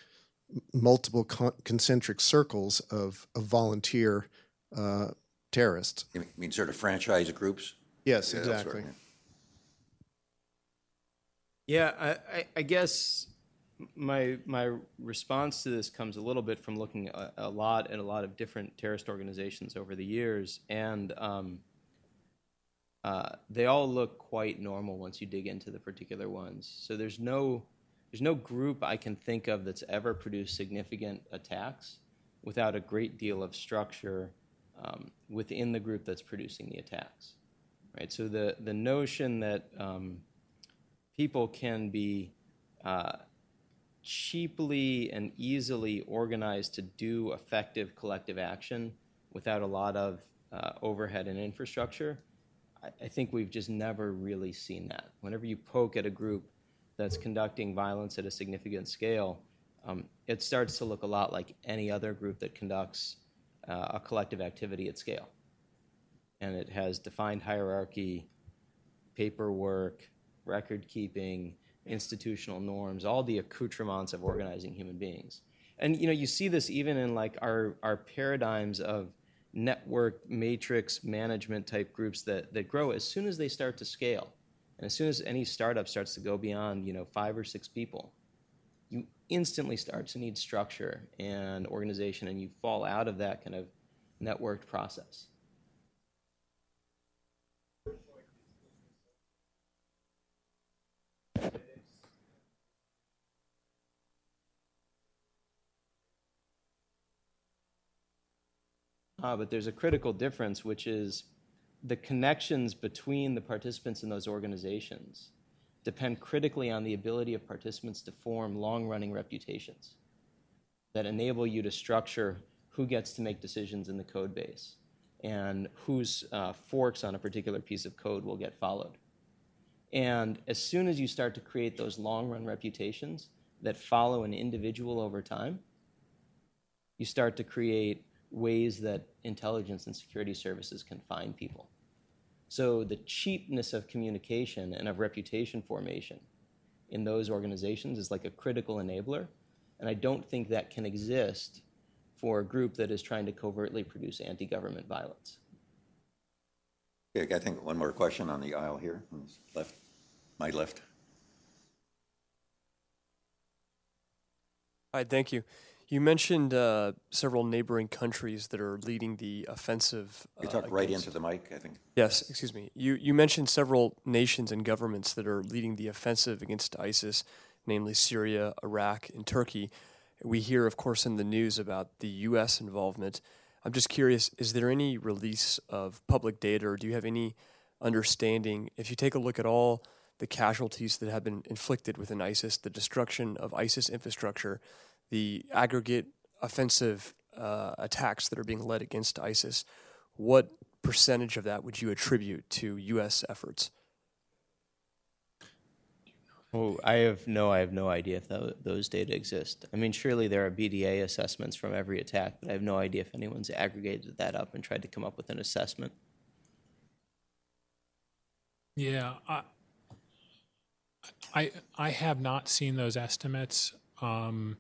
multiple con- concentric circles of, of volunteer uh, terrorists. You mean sort of franchise groups? Yes, Yeah, that's right, exactly. yeah. Yeah, I, I, I guess my my response to this comes a little bit from looking a, a lot at a lot of different terrorist organizations over the years, and um, uh, they all look quite normal once you dig into the particular ones. So there's no there's no group I can think of that's ever produced significant attacks without a great deal of structure um, within the group that's producing the attacks, right? So the the notion that um, people can be uh, cheaply and easily organized to do effective collective action without a lot of uh, overhead and infrastructure, I, I think we've just never really seen that. Whenever you poke at a group that's conducting violence at a significant scale, um, it starts to look a lot like any other group that conducts uh, a collective activity at scale. And it has defined hierarchy, paperwork, record keeping, institutional norms, all the accoutrements of organizing human beings. And you know, you see this even in like our, our paradigms of network matrix management type groups that, that grow as soon as they start to scale. And as soon as any startup starts to go beyond, you know, five or six people, you instantly start to need structure and organization and you fall out of that kind of networked process. Uh, but there's a critical difference, which is the connections between the participants in those organizations depend critically on the ability of participants to form long running reputations that enable you to structure who gets to make decisions in the code base and whose uh, forks on a particular piece of code will get followed. And as soon as you start to create those long run reputations that follow an individual over time, you start to create ways that intelligence and security services can find people. So the cheapness of communication and of reputation formation in those organizations is like a critical enabler. And I don't think that can exist for a group that is trying to covertly produce anti government violence. Okay, I think one more question on the aisle here, on this left, my left. Hi, thank you. You mentioned uh, several neighboring countries that are leading the offensive. You uh, talk right against- into the mic, I think. Yes, excuse me. You you mentioned several nations and governments that are leading the offensive against ISIS, namely Syria, Iraq, and Turkey. We hear, of course, in the news about the U.S. involvement. I'm just curious: is there any release of public data, or do you have any understanding? If you take a look at all the casualties that have been inflicted within ISIS, the destruction of ISIS infrastructure, the aggregate offensive uh, attacks that are being led against ISIS, what percentage of that would you attribute to U.S. efforts? Oh, I have no, I have no idea if tho- those data exist. I mean, surely there are BDA assessments from every attack, but I have no idea if anyone's aggregated that up and tried to come up with an assessment. Yeah, I, I, I have not seen those estimates. Um,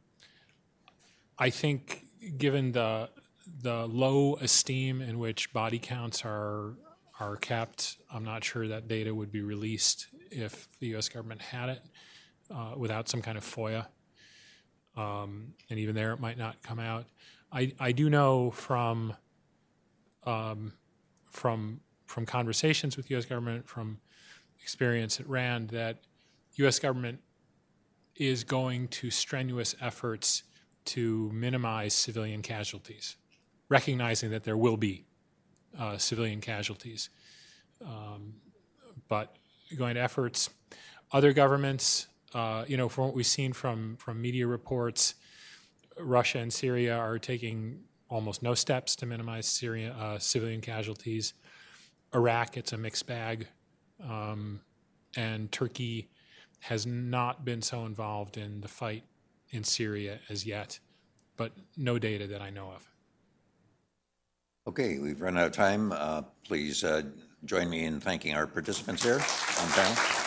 I think, given the the low esteem in which body counts are are kept, I'm not sure that data would be released if the U.S. government had it uh, without some kind of FOIA. Um, and even there, it might not come out. I, I do know from um, from from conversations with U.S. government, from experience at RAND, that U.S. government is going to strenuous efforts to minimize civilian casualties, recognizing that there will be uh, civilian casualties. Um, but going to efforts, other governments, uh, you know, from what we've seen from from media reports, Russia and Syria are taking almost no steps to minimize Syria uh, civilian casualties. Iraq, it's a mixed bag, um, and Turkey has not been so involved in the fight in Syria as yet, but no data that I know of. Okay, we've run out of time. Uh, Please uh, join me in thanking our participants here on panel.